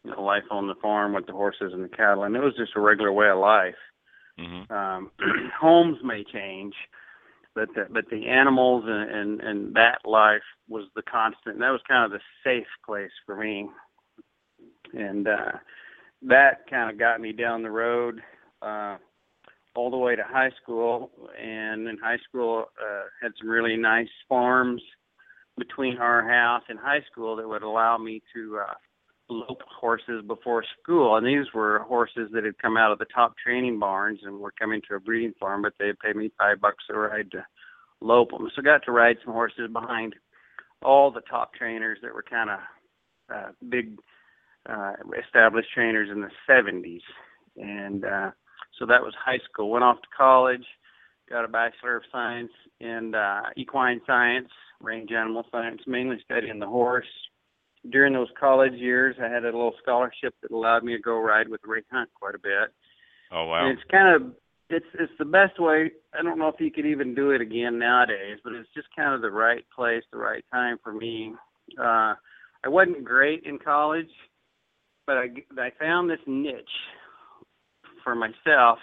you know, life on the farm with the horses and the cattle, and it was just a regular way of life. hmm Um, (clears throat) homes may change, but the, but the animals and, and and that life was the constant. And that was kind of the safe place for me, and uh, that kind of got me down the road uh, all the way to high school. And in high school, uh, had some really nice farms between our house and high school that would allow me to uh, lope horses before school. And these were horses that had come out of the top training barns and were coming to a breeding farm, but they paid me five bucks a ride to lope them. So I got to ride some horses behind all the top trainers that were kind of uh, big uh, established trainers in the 70s. And uh, so that was high school. Went off to college, got a Bachelor of Science in uh, equine science, range animal science, mainly studying the horse. During those college years, I had a little scholarship that allowed me to go ride with Ray Hunt quite a bit. Oh wow. And it's kind of it's it's the best way. I don't know if you could even do it again nowadays, but it's just kind of the right place, the right time for me. Uh, I wasn't great in college, but I I found this niche for myself,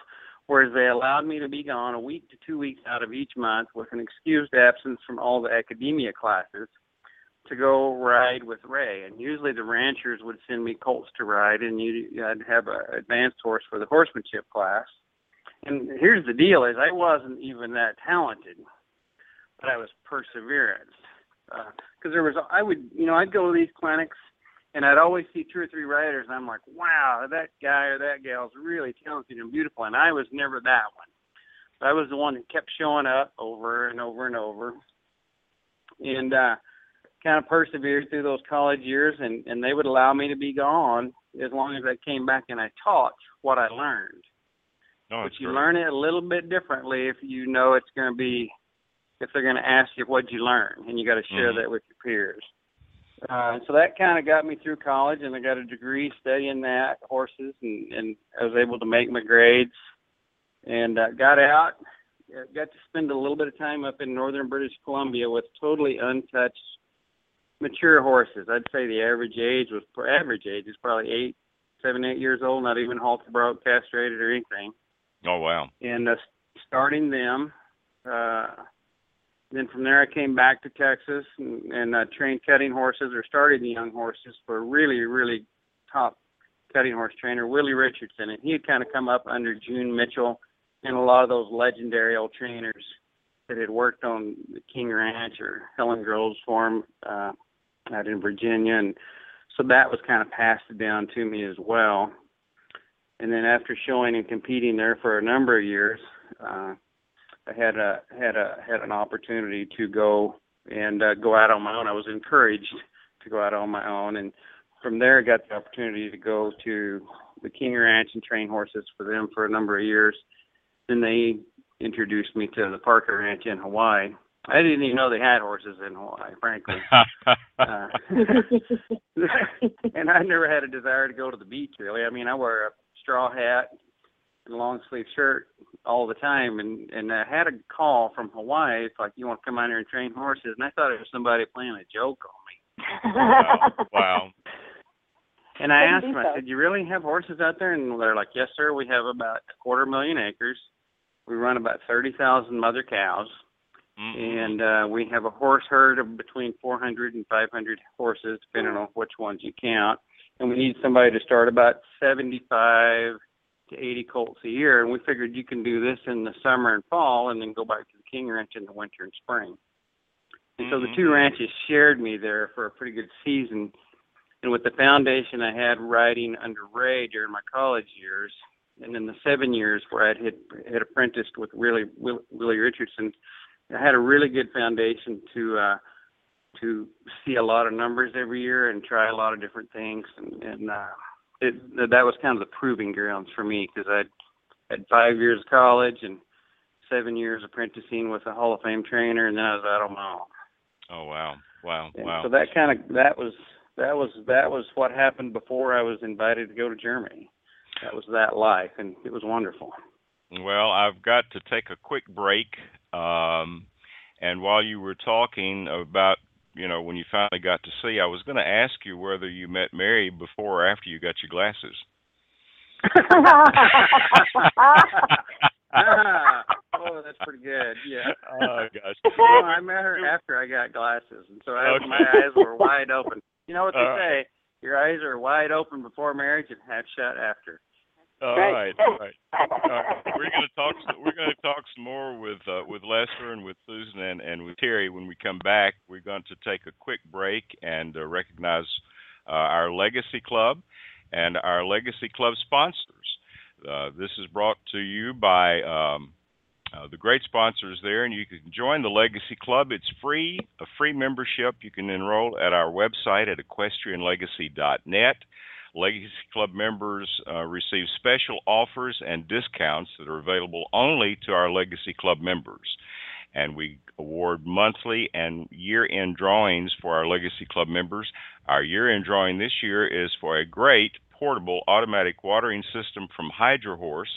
whereas they allowed me to be gone a week to two weeks out of each month with an excused absence from all the academia classes to go ride with Ray. And usually the ranchers would send me colts to ride, and you I'd have a advanced horse for the horsemanship class. And here's the deal: is I wasn't even that talented, but I was perseverance. Because uh, there was, I would, you know, I'd go to these clinics, and I'd always see two or three riders, and I'm like, wow, that guy or that gal's really talented and beautiful, and I was never that one. But I was the one that kept showing up over and over and over, and uh, kind of persevered through those college years, and and they would allow me to be gone as long as I came back and I taught what I learned No, but you great. learn it a little bit differently if you know it's going to be if they're going to ask you what you learn and you got to share Mhm. that with your peers uh so that kind of got me through college and i got a degree studying that horses and and i was able to make my grades. And uh, got out uh, got to spend a little bit of time up in northern british columbia with totally untouched mature horses. I'd say the average age was average age is probably eight seven eight years old not even halter broke castrated or anything. Oh wow. and uh, starting them uh, Then from there, I came back to Texas and, and uh, trained cutting horses or started the young horses for a really, really top cutting horse trainer, Willie Richardson. And he had kind of come up under June Mitchell and a lot of those legendary old trainers that had worked on the King Ranch or Helen Groves Farm uh, out in Virginia. And so that was kind of passed down to me as well. And then after showing and competing there for a number of years, uh, had a had a had an opportunity to go and uh, go out on my own. I was encouraged to go out on my own, and from there, I got the opportunity to go to the King Ranch and train horses for them for a number of years. Then they introduced me to the Parker Ranch in Hawaii. I didn't even know they had horses in Hawaii, frankly. (laughs) uh, (laughs) and I never had a desire to go to the beach, really. I mean, I wear a straw hat and long sleeve shirt all the time, and and I had a call from Hawaii. It's like, you want to come out here and train horses? And I thought it was somebody playing a joke on me. (laughs) wow. wow. And I asked them, I said, "You really have horses out there?" And they're like, "Yes, sir. We have about a quarter million acres. We run about thirty thousand mother cows, mm-hmm. and uh, we have a horse herd of between 400 and 500 horses, depending on which ones you count. And we need somebody to start about 75 to 80 colts a year. And we figured you can do this in the summer and fall, and then go back to the King Ranch in the winter and spring. And so the two mm-hmm. ranches shared me there for a pretty good season and with the foundation I had riding under Ray during my college years, and in the seven years where I had had apprenticed with really Willie Richardson, I had a really good foundation to uh, to see a lot of numbers every year and try a lot of different things, and, and uh, it, that was kind of the proving grounds for me because I had five years of college and seven years apprenticing with a Hall of Fame trainer, and then I was out on my own. Oh wow, wow, and wow! So that kind of that was that was that was what happened before I was invited to go to Germany. That was that life, and it was wonderful. Well, I've got to take a quick break. Um, and while you were talking about, you know, when you finally got to see, I was going to ask you whether you met Mary before or after you got your glasses. (laughs) oh, that's pretty good. Yeah. Oh gosh. (laughs) I met her after I got glasses, and so I, okay. my eyes were wide open. You know what they uh, say? Your eyes are wide open before marriage and half shut after. All right, all right. All right. We're going to talk. We're going to talk some more with uh, with Lester and with Susan and, and with Terry when we come back. We're going to take a quick break and uh, recognize uh, our Legacy Club and our Legacy Club sponsors. Uh, this is brought to you by um, uh, the great sponsors there, and you can join the Legacy Club. It's free, a free membership. You can enroll at our website at equestrianlegacy.net. Legacy Club members uh, receive special offers and discounts that are available only to our Legacy Club members. And we award monthly and year end drawings for our Legacy Club members. Our year end drawing this year is for a great portable automatic watering system from Hydro Horse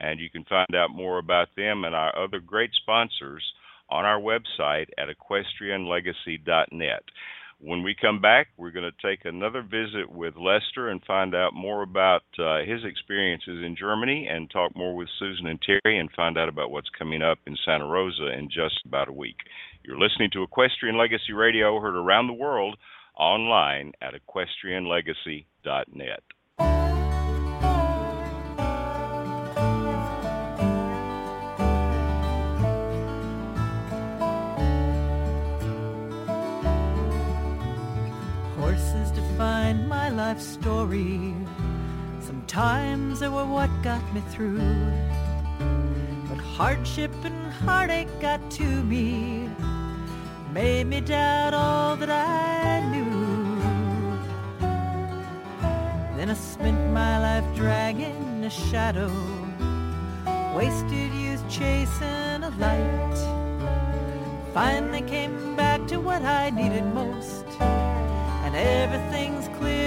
and you can find out more about them and our other great sponsors on our website at equestrianlegacy.net. When we come back, we're going to take another visit with Lester and find out more about uh, his experiences in Germany and talk more with Susan and Terry and find out about what's coming up in Santa Rosa in just about a week. You're listening to Equestrian Legacy Radio, heard around the world online at equestrianlegacy.net. life story. Sometimes they were what got me through. But hardship and heartache got to me, made me doubt all that I knew. Then I spent my life dragging a shadow, wasted years chasing a light. Finally came back to what I needed most and everything's clear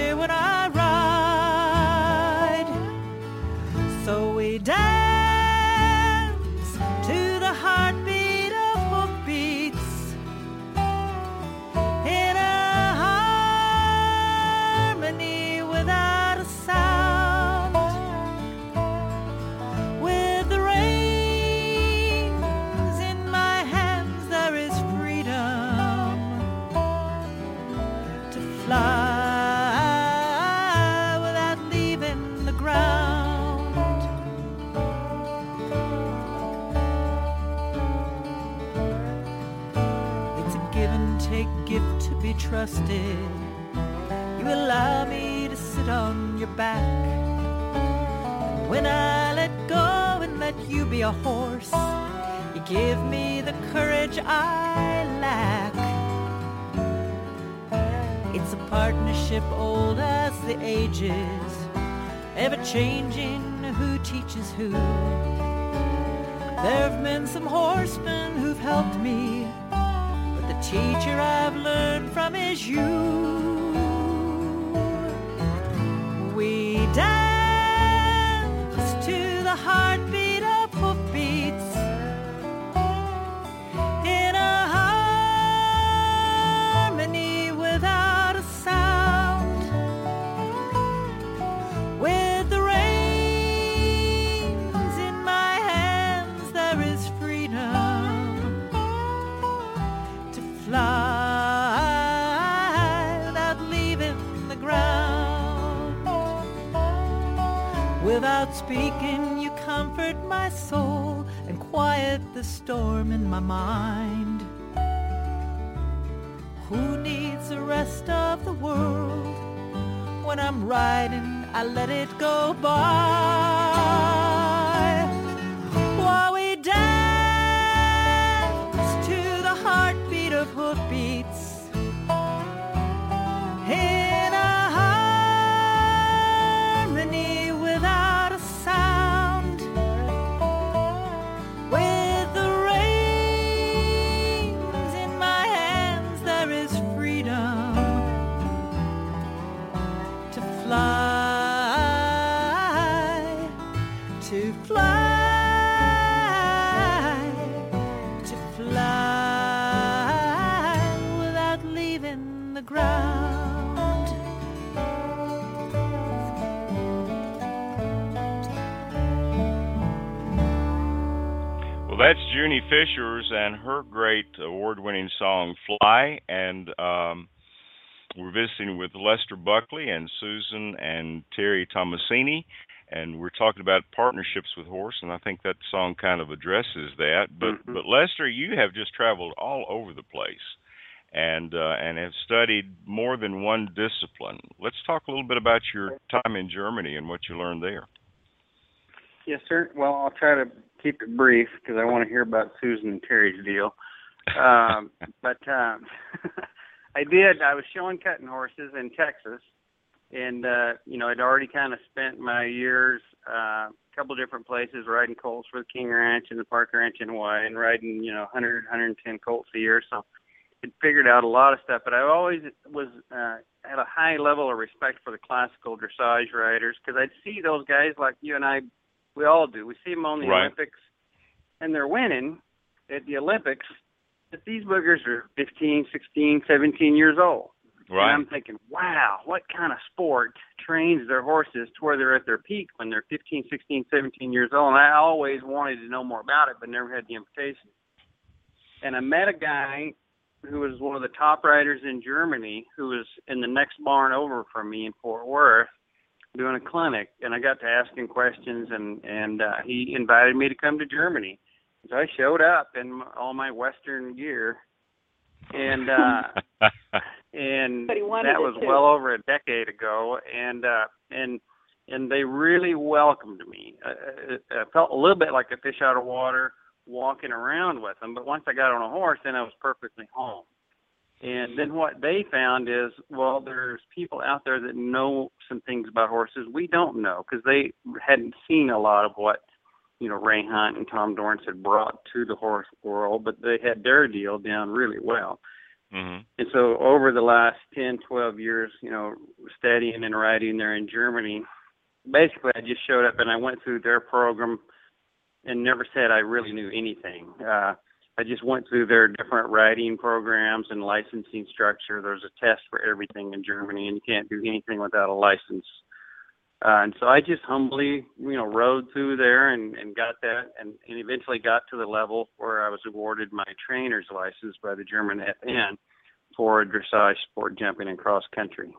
trusted. You allow me to sit on your back. And when I let go and let you be a horse, you give me the courage I lack. It's a partnership old as the ages, ever changing who teaches who. There have been some horsemen who've helped me, teacher I've learned from is you. We dance to the heartbeat speaking, you comfort my soul and quiet the storm in my mind. Who needs the rest of the world? When I'm riding, I let it go by. Fishers and her great award-winning song "Fly," and um, we're visiting with Lester Buckley and Susan and Terry Tomasini, and we're talking about partnerships with horse, and I think that song kind of addresses that. But Mhm. but Lester, you have just traveled all over the place, and uh, and have studied more than one discipline. Let's talk a little bit about your time in Germany and what you learned there. Yes, sir. Well, I'll try to keep it brief because I want to hear about Susan and Terry's deal. Um, (laughs) but um, (laughs) I did. I was showing cutting horses in Texas, and uh, you know, I'd already kind of spent my years uh, a couple different places riding colts for the King Ranch and the Parker Ranch in Hawaii, and riding you know 100, 110 colts a year. So I'd figured out a lot of stuff. But I always was uh, had a high level of respect for the classical dressage riders because I'd see those guys like you and I we all do. We see them on the Right. Olympics, and they're winning at the Olympics. But these boogers are 15, 16, 17 years old. And Right. I'm thinking, wow, what kind of sport trains their horses to where they're at their peak when they're 15, 16, 17 years old? And I always wanted to know more about it, but never had the invitation. And I met a guy who was one of the top riders in Germany who was in the next barn over from me in Fort Worth doing a clinic and I got to asking questions and and uh, he invited me to come to Germany. So I showed up in all my western gear and uh (laughs) and But he wanted that was too. well over a decade ago and uh and and they really welcomed me. I, it, it felt a little bit like a fish out of water walking around with them, but once I got on a horse then I was perfectly home. And then what they found is, well, there's people out there that know some things about horses we don't know because they hadn't seen a lot of what, you know, Ray Hunt and Tom Dorrance had brought to the horse world, but they had their deal down really well. hmm And so over the last 10, 12 years, you know, studying and riding there in Germany, basically I just showed up and I went through their program and never said I really knew anything. Uh, I just went through their different writing programs and licensing structure. There's a test for everything in Germany, and you can't do anything without a license. Uh, and so I just humbly, you know, rode through there and, and got that, and, and eventually got to the level where I was awarded my trainer's license by the German FN for dressage, sport jumping, and cross country.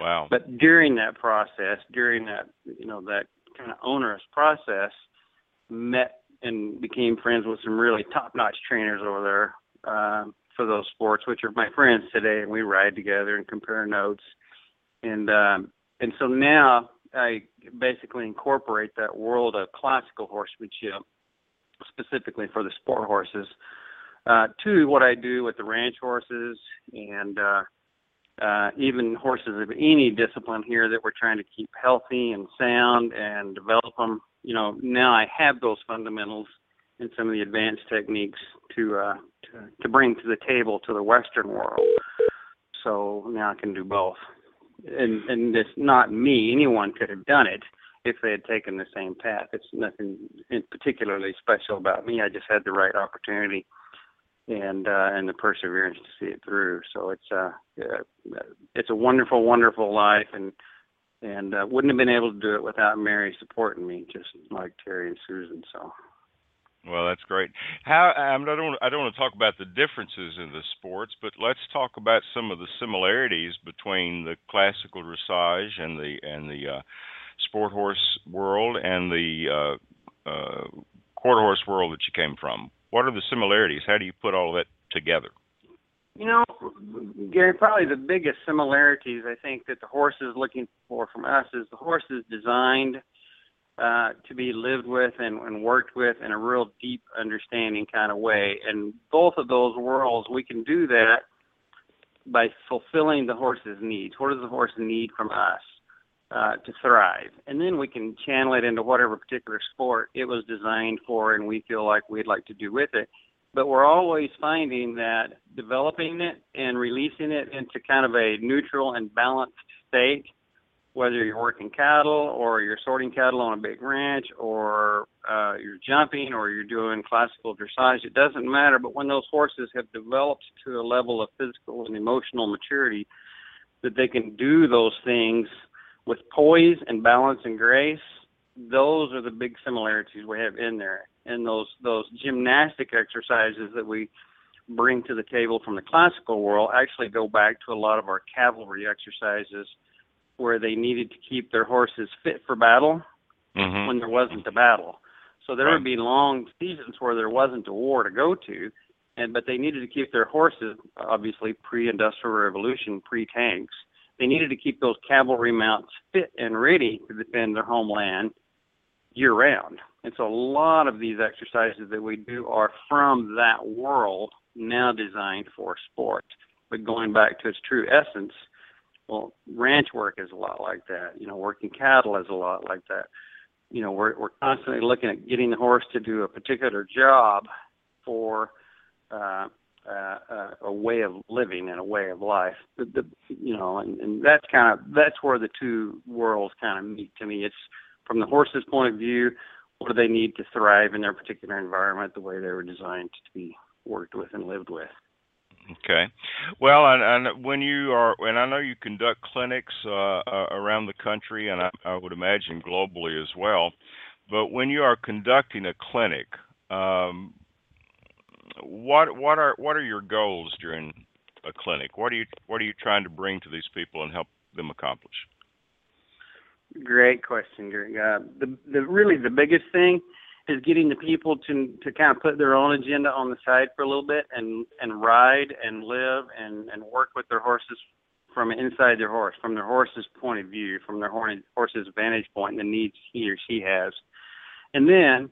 Wow. But during that process, during that, you know, that kind of onerous process, met and became friends with some really top-notch trainers over there. Um, for those sports, which are my friends today, and we ride together and compare notes. And um, and so now I basically incorporate that world of classical horsemanship, specifically for the sport horses, uh, to what I do with the ranch horses and uh, uh, even horses of any discipline here that we're trying to keep healthy and sound and develop them. You know, now I have those fundamentals and some of the advanced techniques to uh, to, to bring to the table to the Western world. So now I can do both, and and it's not me. Anyone could have done it if they had taken the same path. It's nothing particularly special about me. I just had the right opportunity and uh, and the perseverance to see it through. So it's uh, it's a wonderful, wonderful life, and and uh, wouldn't have been able to do it without Mary supporting me, just like Terry and Susan. So. Well, that's great. How I don't I don't want to talk about the differences in the sports, but let's talk about some of the similarities between the classical dressage and the and the uh, sport horse world and the uh, uh, quarter horse world that you came from. What are the similarities? How do you put all that together? You know, Gary, probably the biggest similarities I think that the horse is looking for from us is the horse is designed uh, to be lived with and, and worked with in a real deep understanding kind of way. And both of those worlds, we can do that by fulfilling the horse's needs. What does the horse need from us uh, to thrive? And then we can channel it into whatever particular sport it was designed for and we feel like we'd like to do with it. But we're always finding that developing it and releasing it into kind of a neutral and balanced state whether you're working cattle or you're sorting cattle on a big ranch or uh, you're jumping or you're doing classical dressage, it doesn't matter. But when those horses have developed to a level of physical and emotional maturity that they can do those things with poise and balance and grace, those are the big similarities we have in there. And those those gymnastic exercises that we bring to the table from the classical world actually go back to a lot of our cavalry exercises where they needed to keep their horses fit for battle mm-hmm. when there wasn't a battle. So there right. would be long seasons where there wasn't a war to go to, and but they needed to keep their horses, obviously pre-industrial revolution, pre-tanks. They needed to keep those cavalry mounts fit and ready to defend their homeland year round. And so a lot of these exercises that we do are from that world now designed for sport. But going back to its true essence, well, ranch work is a lot like that. You know, working cattle is a lot like that. You know, we're we're constantly looking at getting the horse to do a particular job for uh, uh, a way of living and a way of life. The, the you know, and, and that's kind of that's where the two worlds kind of meet to me. It's from the horse's point of view, what do they need to thrive in their particular environment, the way they were designed to be worked with and lived with. Okay. Well, and, and when you are, and I know you conduct clinics uh, uh, around the country, and I, I would imagine globally as well. But when you are conducting a clinic, um, what what are what are your goals during a clinic? What are you what are you trying to bring to these people and help them accomplish? Great question, Greg. Uh, the the really the biggest thing is getting the people to to kind of put their own agenda on the side for a little bit and and ride and live and and work with their horses from inside their horse, from their horse's point of view, from their horse's vantage point, and the needs he or she has, and then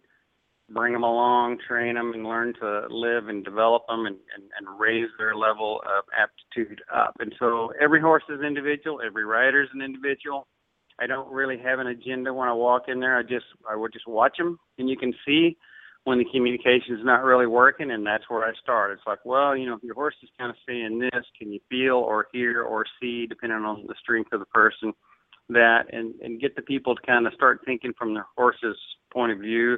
bring them along, train them, and learn to live and develop them and, and, and raise their level of aptitude up. And so every horse is individual, every rider is an individual, I don't really have an agenda when I walk in there. I just I would just watch them, and you can see when the communication is not really working, and that's where I start. It's like, well, you know, if your horse is kind of saying this, can you feel or hear or see, depending on the strength of the person, that, and and get the people to kind of start thinking from their horse's point of view,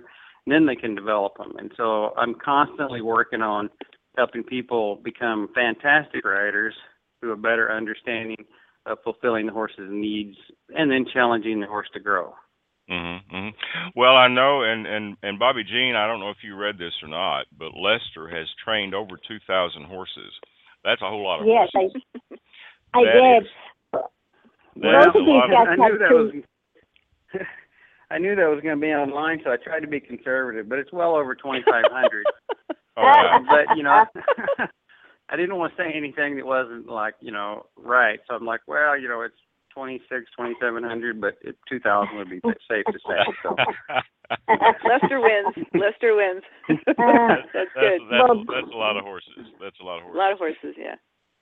and then they can develop them. And so I'm constantly working on helping people become fantastic riders through a better understanding of fulfilling the horse's needs and then challenging the horse to grow. Mm-hmm, mm-hmm. Well, I know, and and and Bobbi Jean, I don't know if you read this or not, but Lester has trained over two thousand horses. That's a whole lot of yes, horses. Yes, I, I did. Is, Both of these guys (laughs) I knew that was. I knew that was going to be online, so I tried to be conservative, but it's well over 2,500. oh, (laughs) wow. but you know, (laughs) I didn't want to say anything that wasn't like you know right. So I'm like, well, you know, it's twenty six, twenty seven hundred, but it, two thousand would be safe to say. So. (laughs) Lester wins. Lester wins. (laughs) that's, that's good. That's, well, that's a lot of horses. That's a lot of horses. A lot of horses, yeah.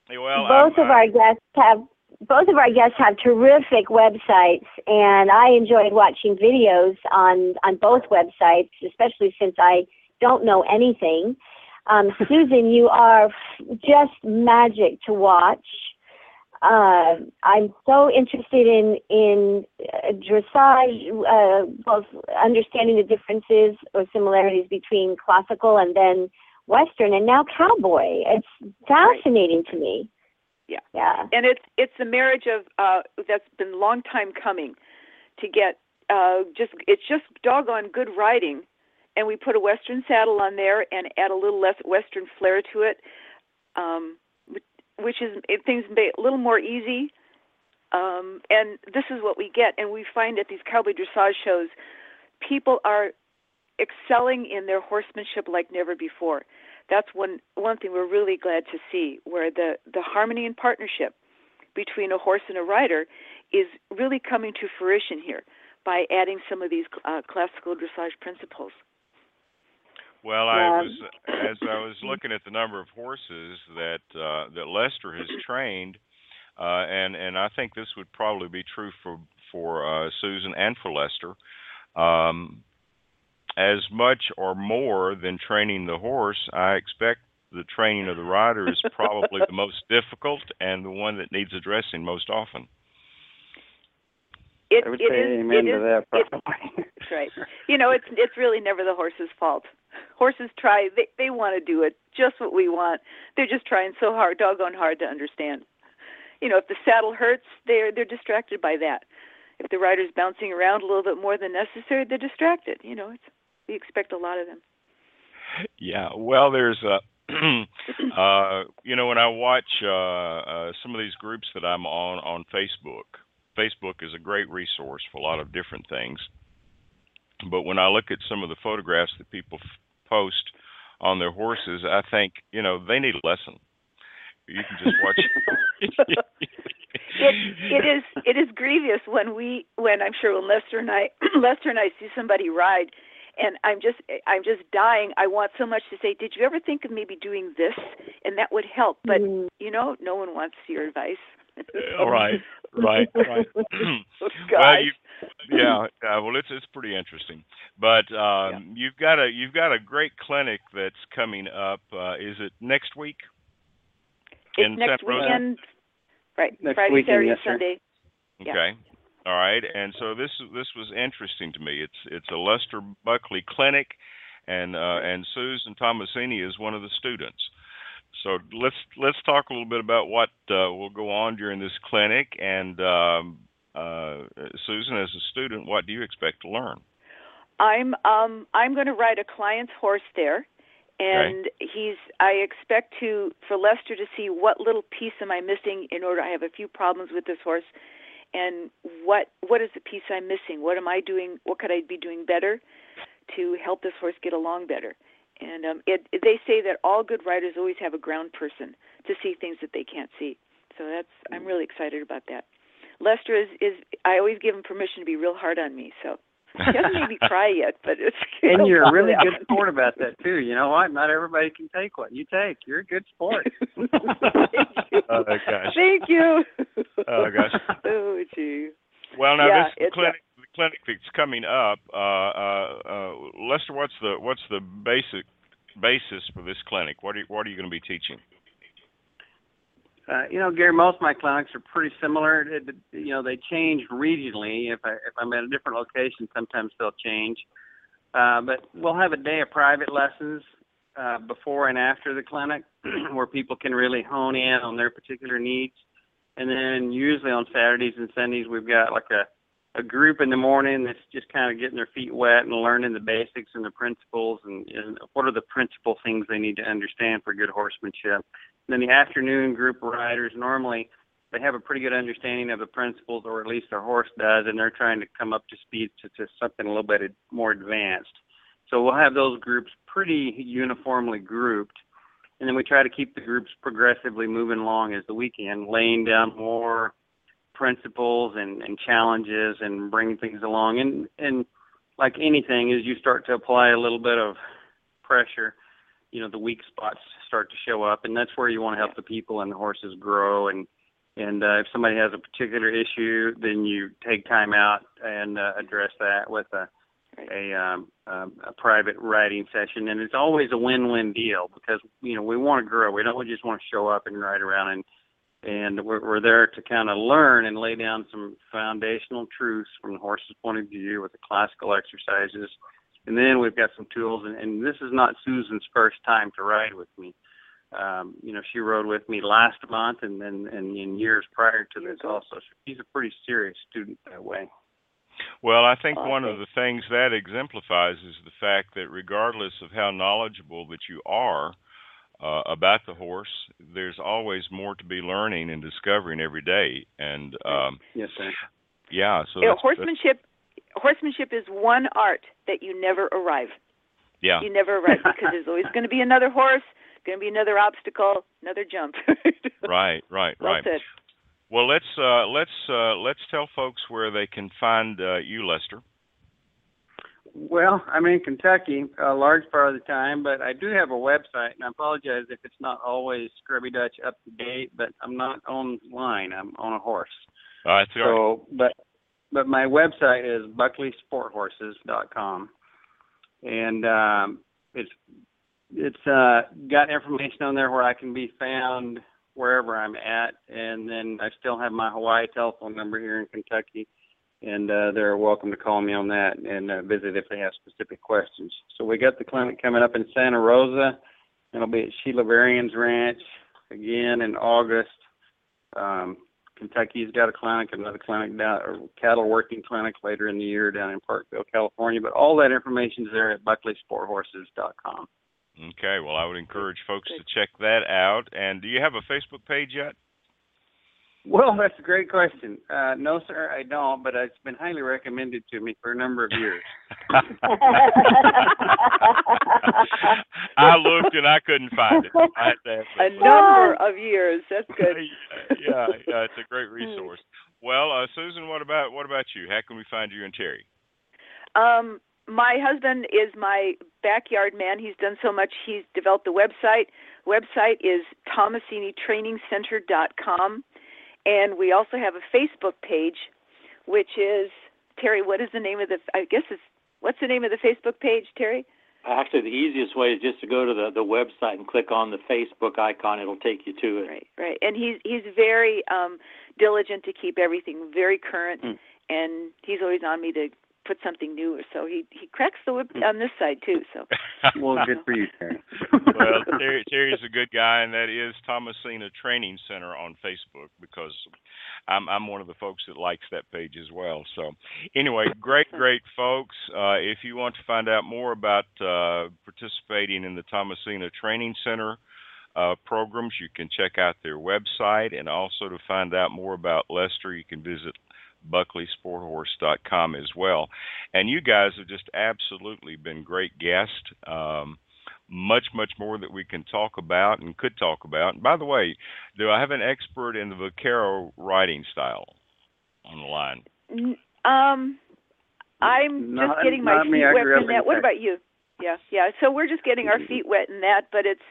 Hey, well, both I'm, of uh, our guests have both of our guests have terrific websites, and I enjoyed watching videos on on both websites, especially since I don't know anything. Um, Susan, you are just magic to watch. Uh, I'm so interested in in uh, dressage, uh, both understanding the differences or similarities between classical and then Western, and now cowboy. It's fascinating right. to me. Yeah, yeah, and it's it's a marriage of uh, that's been a long time coming to get. Uh, just it's just doggone good riding and we put a western saddle on there and add a little less western flair to it, um, which is things a little more easy. Um, and this is what we get, and we find at these cowboy dressage shows, people are excelling in their horsemanship like never before. That's one one thing we're really glad to see, where the the harmony and partnership between a horse and a rider is really coming to fruition here by adding some of these uh, classical dressage principles. Well, I was as I was looking at the number of horses that uh, that Lester has trained, uh, and and I think this would probably be true for for uh, Susan and for Lester. Um, as much or more than training the horse, I expect the training of the rider is probably the (laughs) most difficult and the one that needs addressing most often. It, I would it say is, amen it to is, that. Probably. That's (laughs) right. You know, it's it's really never the horse's fault. Horses try; they they want to do it just what we want. They're just trying so hard, doggone hard, to understand. You know, if the saddle hurts, they're they're distracted by that. If the rider's bouncing around a little bit more than necessary, they're distracted. You know, it's we expect a lot of them. Yeah, well, there's a, (clears throat) uh, you know, when I watch uh, uh, some of these groups that I'm on on Facebook, Facebook is a great resource for a lot of different things. But when I look at some of the photographs that people f- post on their horses, I think, you know, they need a lesson. You can just watch. (laughs) it it is it is grievous when we when I'm sure when Lester and I (clears throat) Lester and I see somebody ride and I'm just I'm just dying. I want so much to say, did you ever think of maybe doing this and that would help? But Mhm. you know, no one wants your advice. (laughs) All right, right, right. (laughs) (clears throat) Well, gosh. you, yeah, uh, well, it's it's pretty interesting. But um, you've got a you've got a great clinic that's coming up. Uh, is it next week? It's in next Santa Rosa? weekend. Right. Next Friday, weekend, Saturday, yes. Sunday. Yeah. Okay. All right. And so this this was interesting to me. It's it's a Lester Buckley clinic, and uh, and Susan Tomasini is one of the students. So let's let's talk a little bit about what uh, will go on during this clinic. And um, uh, Susan, as a student, what do you expect to learn? I'm um I'm going to ride a client's horse there, and he's. I expect to for Lester to see what little piece am I missing in order. I have a few problems with this horse, and what what is the piece I'm missing? What am I doing? What could I be doing better to help this horse get along better? And um, it, they say that all good writers always have a ground person to see things that they can't see. So that's I'm really excited about that. Lester is is I always give him permission to be real hard on me. So (laughs) he hasn't made me cry yet, but it's (laughs) And you're a really Yeah. good (laughs) sport about that too. You know what? Not everybody can take what you take. You're a good sport. Thank you. Oh gosh. Thank you. Oh, gosh. Oh gee. Well, now Yeah, this the clinic the clinic that's coming up. Uh, uh, uh, Lester, what's the what's the basic basis for this clinic? What are you, what are you going to be teaching? Uh, you know, Gary, most of my clinics are pretty similar. It, you know, they change regionally. If I if I'm at a different location, sometimes they'll change. Uh, but we'll have a day of private lessons before and after the clinic, (clears throat) where people can really hone in on their particular needs. And then usually on Saturdays and Sundays, we've got like a a group in the morning that's just kind of getting their feet wet and learning the basics and the principles and, and what are the principal things they need to understand for good horsemanship. And then the afternoon group of riders normally they have a pretty good understanding of the principles, or at least their horse does, and they're trying to come up to speed to, to something a little bit more advanced. So we'll have those groups pretty uniformly grouped. and then we try to keep the groups progressively moving along as the weekend, laying down more principles and, and challenges and bringing things along. And and like anything, as you start to apply a little bit of pressure, you know the weak spots start to show up, and that's where you want to help the people and the horses grow. And and uh, if somebody has a particular issue, then you take time out and uh, address that with a a, um, um, a private writing session, and it's always a win-win deal because you know we want to grow. We don't just want to show up and ride around, and and we're, we're there to kind of learn and lay down some foundational truths from the horse's point of view with the classical exercises, and then we've got some tools. And, and this is not Susan's first time to ride with me. Um, you know, she rode with me last month, and then and in years prior to this also. She's a pretty serious student that way. Well, I think one of the things that exemplifies is the fact that regardless of how knowledgeable that you are uh, about the horse, there's always more to be learning and discovering every day. And um, yes, sir. Yeah. So yeah, that's, horsemanship, that's... horsemanship is one art that you never arrive. Yeah. You never arrive (laughs) because there's always going to be another horse, going to be another obstacle, another jump. (laughs) right. Right. well right. Said. Well, let's uh, let's uh, let's tell folks where they can find uh, you, Lester. Well, I'm in Kentucky a large part of the time, but I do have a website, and I apologize if it's not always scrubby Dutch up to date. But I'm not online; I'm on a horse. Uh, that's so, but but my website is buckleysporthorses.com, and um, it's it's uh, got information on there where I can be found wherever I'm at, and then I still have my Hawaii telephone number here in Kentucky, and uh, they're welcome to call me on that and uh, visit if they have specific questions. So we got the clinic coming up in Santa Rosa. It'll be at Sheila Varian's Ranch again in August. Um, Kentucky's got a clinic, another clinic down, or cattle working clinic later in the year down in Parkville, California. But all that information is there at BuckleySportHorses.com. Okay, well, I would encourage folks to check that out. And do you have a Facebook page yet? Well, (laughs) that's a great question. Uh, no, sir, I don't, but it's been highly recommended to me for a number of years. (laughs) I looked and I couldn't find it. I had to a number of years. That's (laughs) good. yeah, yeah, it's a great resource. Well, uh, Susan, what about what about you? How can we find you and Terry? Um, my husband is my backyard man. He's done so much. He's developed the website. Website is tomasinitrainingcenter.com. And we also have a Facebook page, which is Terry. What is the name of the? I guess it's what's the name of the Facebook page, Terry? Actually, the easiest way is just to go to the the website and click on the Facebook icon. It'll take you to it. Right, right. And he's he's very um, diligent to keep everything very current, mm. and he's always on me to put something new. Or so he he cracks the whip on this side too. So (laughs) well, good for you, Terry. well, Terry Terry's a good guy, and that is Tomasini Training Center on Facebook because I'm I'm one of the folks that likes that page as well. So anyway, great great folks. Uh, if you want to find out more about uh, participating in the Tomasini Training Center. Uh, programs, you can check out their website, and also to find out more about Lester, you can visit buckleysporthorse.com as well. And you guys have just absolutely been great guests. Um, much, much more that we can talk about and could talk about. And by the way, do I have an expert in the Vaquero riding style on the line? Um, I'm not, just getting my feet wet in that. What about you? Yeah, yeah. So we're just getting our feet wet in that, but it's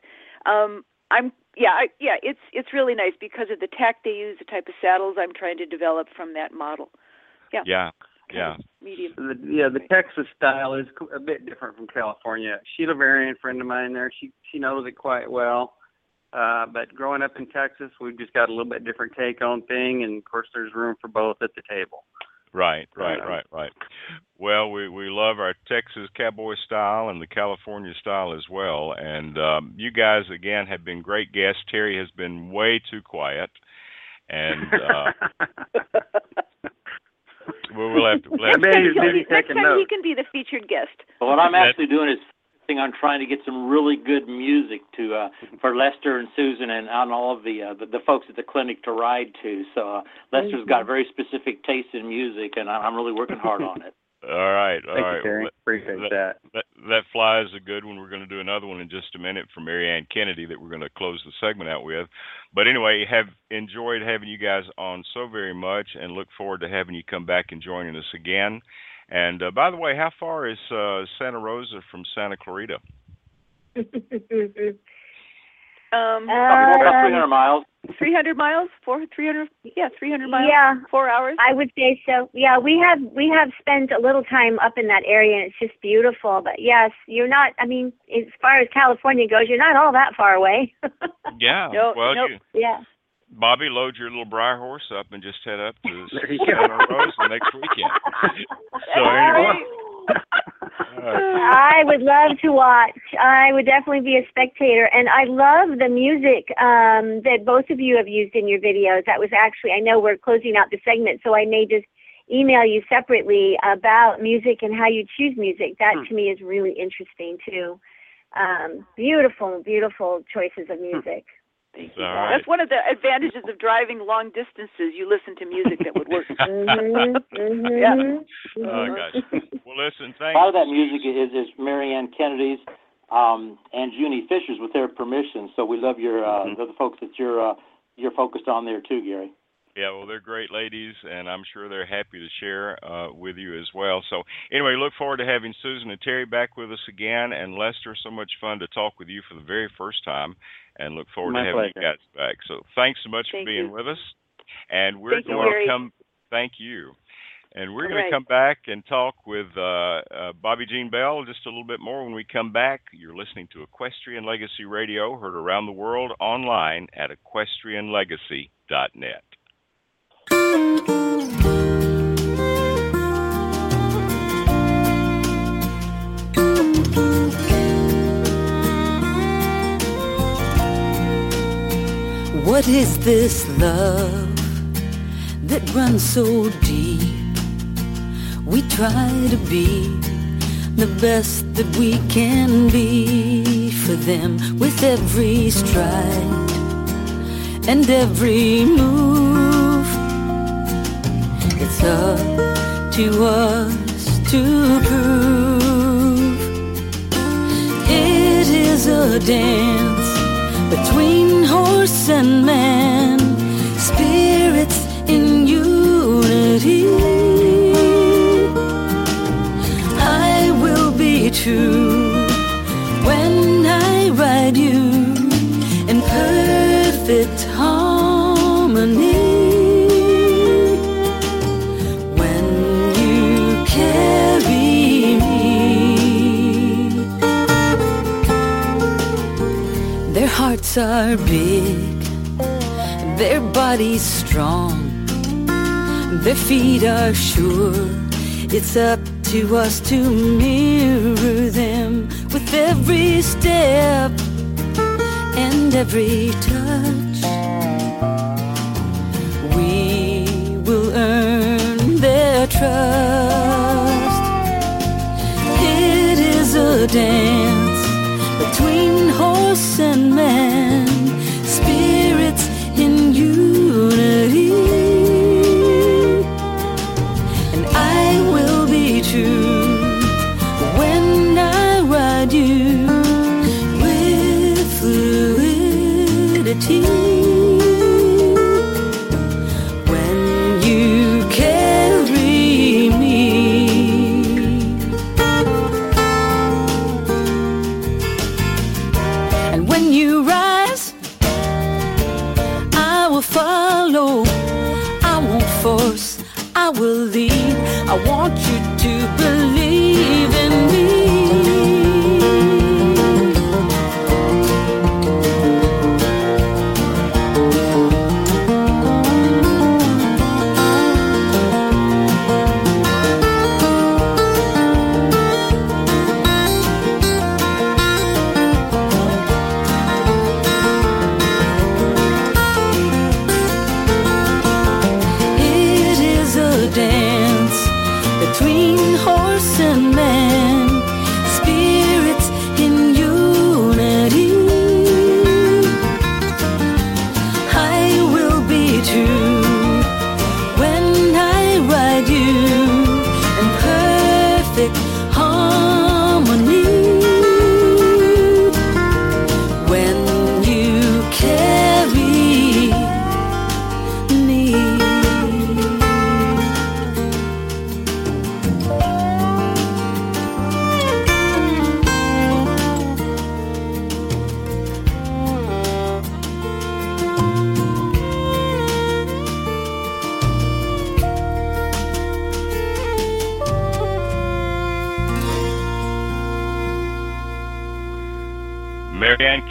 um I'm yeah, I, yeah, it's it's really nice because of the tack they use, the type of saddles I'm trying to develop from that model. Yeah. Yeah. Yeah. Medium. The, yeah, the Texas style is a bit different from California. Sheila Varian, friend of mine there, she she knows it quite well. Uh, but growing up in Texas, we've just got a little bit different take on thing, and of course, there's room for both at the table. Right, right, right, right. Well, we we love our Texas cowboy style and the California style as well. And um, you guys again have been great guests. Terry has been way too quiet, and uh, (laughs) we'll, we'll have to. We'll have next time, maybe next time note. he can be the featured guest. Well, what I'm actually doing is I'm trying to get some really good music to uh, for Lester and Susan and on all of the, uh, the the folks at the clinic to ride to. So uh, Lester's got very specific taste in music, and I'm really working hard on it. (laughs) All right, all Thank right. you, Terry. Well, Appreciate that- that. That that flies a good one. We're going to do another one in just a minute from Marianne Kennedy that we're going to close the segment out with. But anyway, have enjoyed having you guys on so very much, and look forward to having you come back and joining us again. And uh, by the way, how far is uh, Santa Rosa from Santa Clarita? (laughs) Um, About Um, 300 miles. 300 miles, four, 300, yeah, 300 miles, yeah, four hours. I would say so. Yeah, we have we have spent a little time up in that area, and it's just beautiful. But yes, you're not. I mean, as far as California goes, you're not all that far away. (laughs) Yeah. No, well, nope. you, yeah. Bobbi, load your little briar horse up and just head up to (laughs) There you Santa. Rosa next weekend. (laughs) so anyway, I would love to watch. I would definitely be a spectator, and I love the music um, that both of you have used in your videos. That was actually, I know we're closing out the segment, so I may just email you separately about music and how you choose music. That Hmm. to me is really interesting too. Um, beautiful, beautiful choices of music. Thank All you. right. That's one of the advantages of driving long distances. You listen to music that would work. hmm (laughs) hmm Yeah. oh gosh. (laughs) Well, listen, A thanks. lot of that music is is Marianne Kennedy's um, and Juni Fisher's with their permission. So we love your uh, Mhm. the folks that you're uh, you're focused on there too, Gary. Yeah, well, they're great ladies, and I'm sure they're happy to share uh, with you as well. So, anyway, look forward to having Susan and Terry back with us again. And Lester, so much fun to talk with you for the very first time, and look forward My to having you guys back. So, thanks so much Thank for being you. with us. And we're Thank going Gary. to come. Thank you. And we're All going to come back and talk with uh, uh, Bobbi Jean Bell just a little bit more when we come back. You're listening to Equestrian Legacy Radio, heard around the world online at equestrianlegacy.net. What is this love that runs so deep? We try to be the best that we can be for them with every stride and every move. It's up to us to prove it is a dance between horse and man, spirits in unity. I will be true when I ride you in perfect Are big, their bodies strong, their feet are sure. It's up to us to mirror them with every step and every touch. We will earn their trust. It is a dance between horse and man,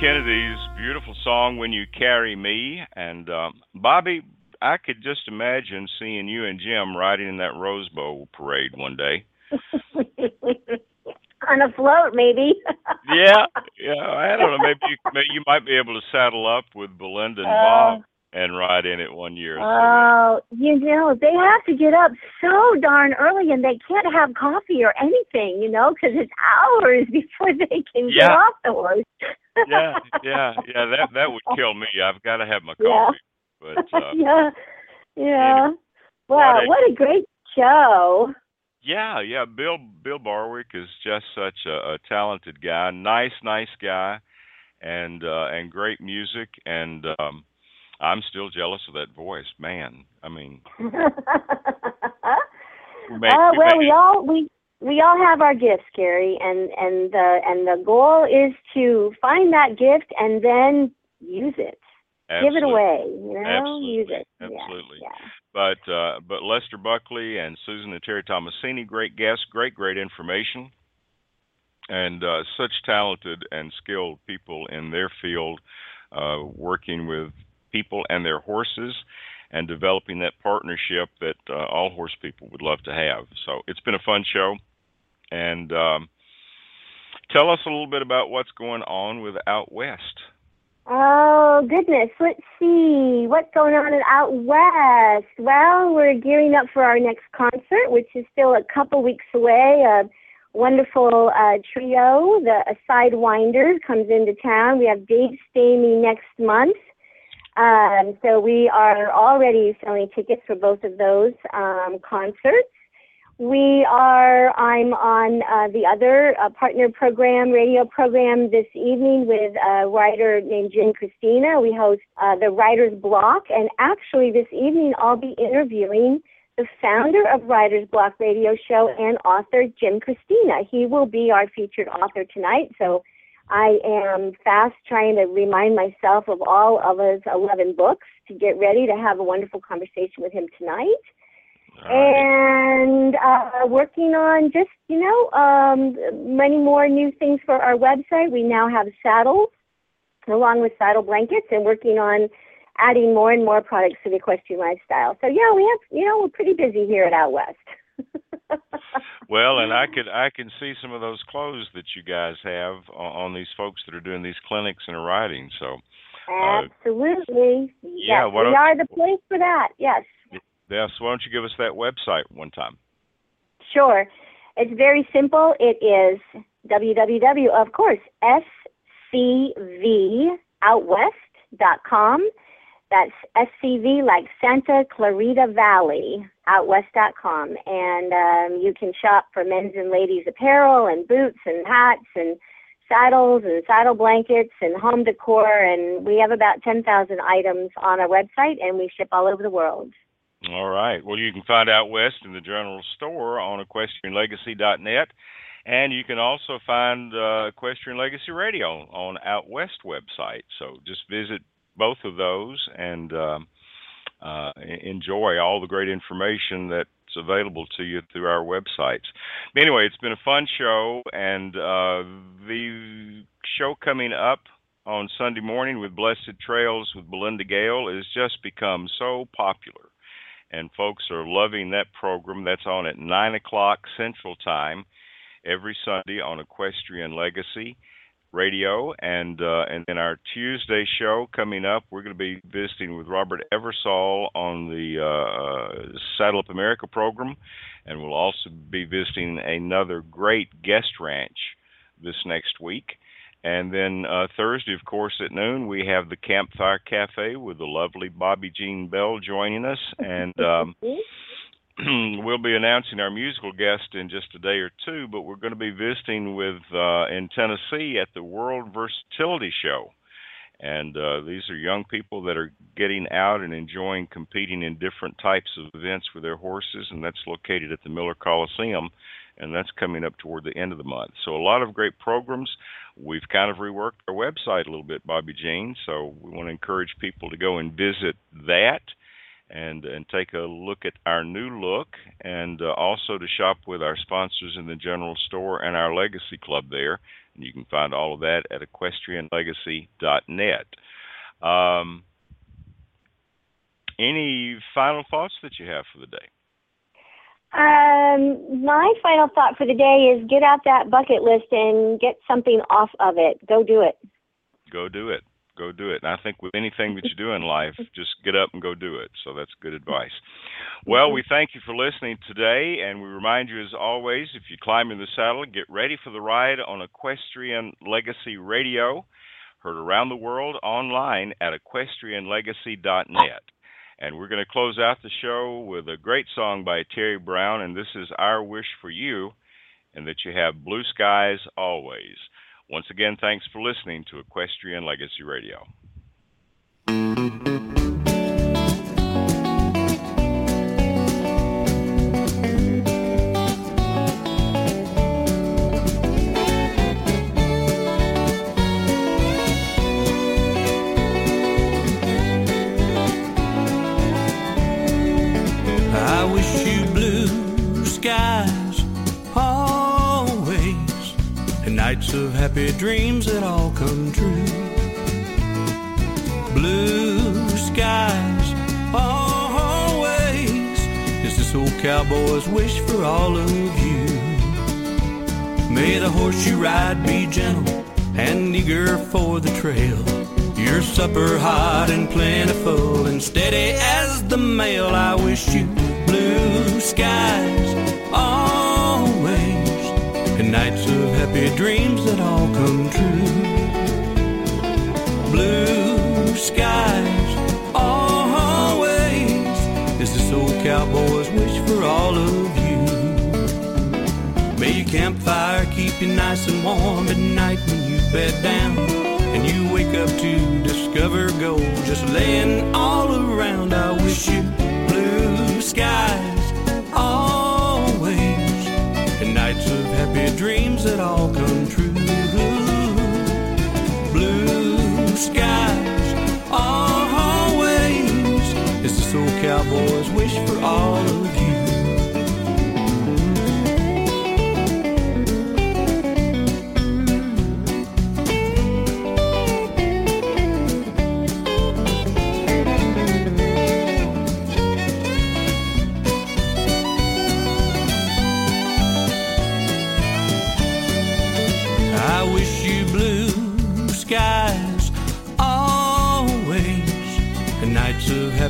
Kennedy's beautiful song "When You Carry Me," and um, Bobbi, I could just imagine seeing you and Jim riding in that Rose Bowl parade one day. (laughs) On a float, maybe. (laughs) yeah, yeah. I don't know. Maybe you, maybe you might be able to saddle up with Belinda and Uh, Bob and ride in it one year. Oh, you know, they have to get up so darn early and they can't have coffee or anything, you know, because it's hours (laughs) before they can get off the horse. Yeah, (laughs) yeah, yeah. That that would kill me. I've got to have my Yeah. coffee. But (laughs) uh, yeah, yeah. Wow, what a- what a great show. Yeah, yeah. Bill Bill Barwick is just such a, a talented guy. Nice, nice guy, and uh, and great music. And um, I'm still jealous of that voice, man. I mean, we (laughs) made, Uh, we well, we all we we all have our gifts, Gary, and and the and the goal is to find that gift and then use it, give it away, you know, Absolutely. use it. Yeah, Absolutely. Yeah. But uh, but Lester Buckley and Susan and Terry Tomasini, great guests, great great information, and uh, such talented and skilled people in their field, uh, working with people and their horses, and developing that partnership that uh, all horse people would love to have. So it's been a fun show, and um, tell us a little bit about what's going on with Out West. Oh goodness, let's see what's going on at Out West. Well, we're gearing up for our next concert, which is still a couple weeks away. A wonderful uh, trio, the Sidewinder, comes into town. We have Dave Stamey next month. Um, so we are already selling tickets for both of those um, concerts. We are, I'm on uh, the other uh, partner program, radio program this evening with a writer named Jen Christina. We host uh, the Writer's Block, and actually this evening I'll be interviewing the founder of Writer's Block Radio Show and author Jim Christina. He will be our featured author tonight, so I am fast trying to remind myself of all of his 11 books to get ready to have a wonderful conversation with him tonight. And uh, working on just you know um, many more new things for our website. We now have saddles along with saddle blankets, and working on adding more and more products to the equestrian lifestyle. So yeah, we have you know we're pretty busy here at Out West. (laughs) Well, and I could I can see some of those clothes that you guys have on, on these folks that are doing these clinics and are riding. So, Uh, Absolutely. yeah, yes, we are the place for that. Yes. Yeah. So why don't you give us that website one time? Sure. It's very simple. It is www, of course, scvoutwest.com. That's SCV like Santa Clarita Valley, outwest.com. And um, you can shop for men's and ladies' apparel and boots and hats and saddles and saddle blankets and home decor. And we have about 10,000 items on our website and we ship all over the world. All right. Well, you can find Out West in the general store on equestrianlegacy.net. And you can also find uh, Equestrian Legacy Radio on Out West website. So just visit both of those and um, uh, e- enjoy all the great information that's available to you through our websites. Anyway, it's been a fun show, and uh, the show coming up on Sunday morning with Blessed Trails with Belinda Gale has just become so popular and folks are loving that program. That's on at nine o'clock Central Time every Sunday on Equestrian Legacy Radio, and uh, and then our Tuesday show coming up, we're going to be visiting with Robert Eversole on the uh, Saddle Up America program, and we'll also be visiting another great guest ranch this next week. And then uh, Thursday, of course, at noon, we have the Campfire Cafe with the lovely Bobbi Jean Bell joining us. (laughs) And um, (clears throat) we'll be announcing our musical guest in just a day or two, but we're going to be visiting with uh, in Tennessee at the World Versatility Show. And uh, these are young people that are getting out and enjoying competing in different types of events with their horses, and that's located at the Miller Coliseum, and that's coming up toward the end of the month. So a lot of great programs. We've kind of reworked our website a little bit, Bobbi Jean, so we want to encourage people to go and visit that and and take a look at our new look and uh, also to shop with our sponsors in the general store and our legacy club there And you can find all of that at equestrianlegacy.net. Um, any final thoughts that you have for the day? Um, my final thought for the day is get out that bucket list and get something off of it. Go do it. Go do it. Go do it. And I think with anything that you do in life, (laughs) just get up and go do it. So that's good advice. Well, we thank you for listening today, and we remind you, as always, if you climb in the saddle, get ready for the ride on Equestrian Legacy Radio, heard around the world online at equestrianlegacy.net. And we're going to close out the show with a great song by Terry Brown, and this is Our Wish for You, and that you have blue skies always. Once again, thanks for listening to Equestrian Legacy Radio. All of you. May the horse you ride be gentle and eager for the trail. Your supper hot and plentiful and steady as the mail. I wish you blue skies always and nights of happy dreams that all come true. Blue skies always is this old cowboy's campfire keep you nice and warm at night when you bed down. And you wake up to discover gold just laying all around. I wish you blue skies always. And nights of happy dreams that all come true. Blue skies always. Is old cowboy's wish for all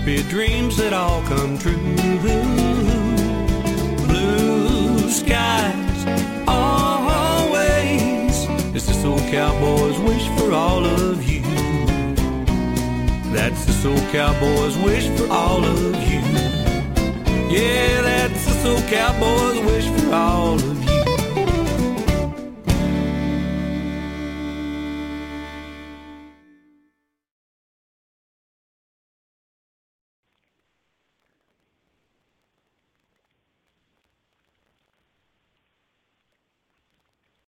happy dreams that all come true. Blue skies always is this old cowboy's wish for all of you. That's this old cowboy's wish for all of you. Yeah, that's this old cowboy's wish for all of you.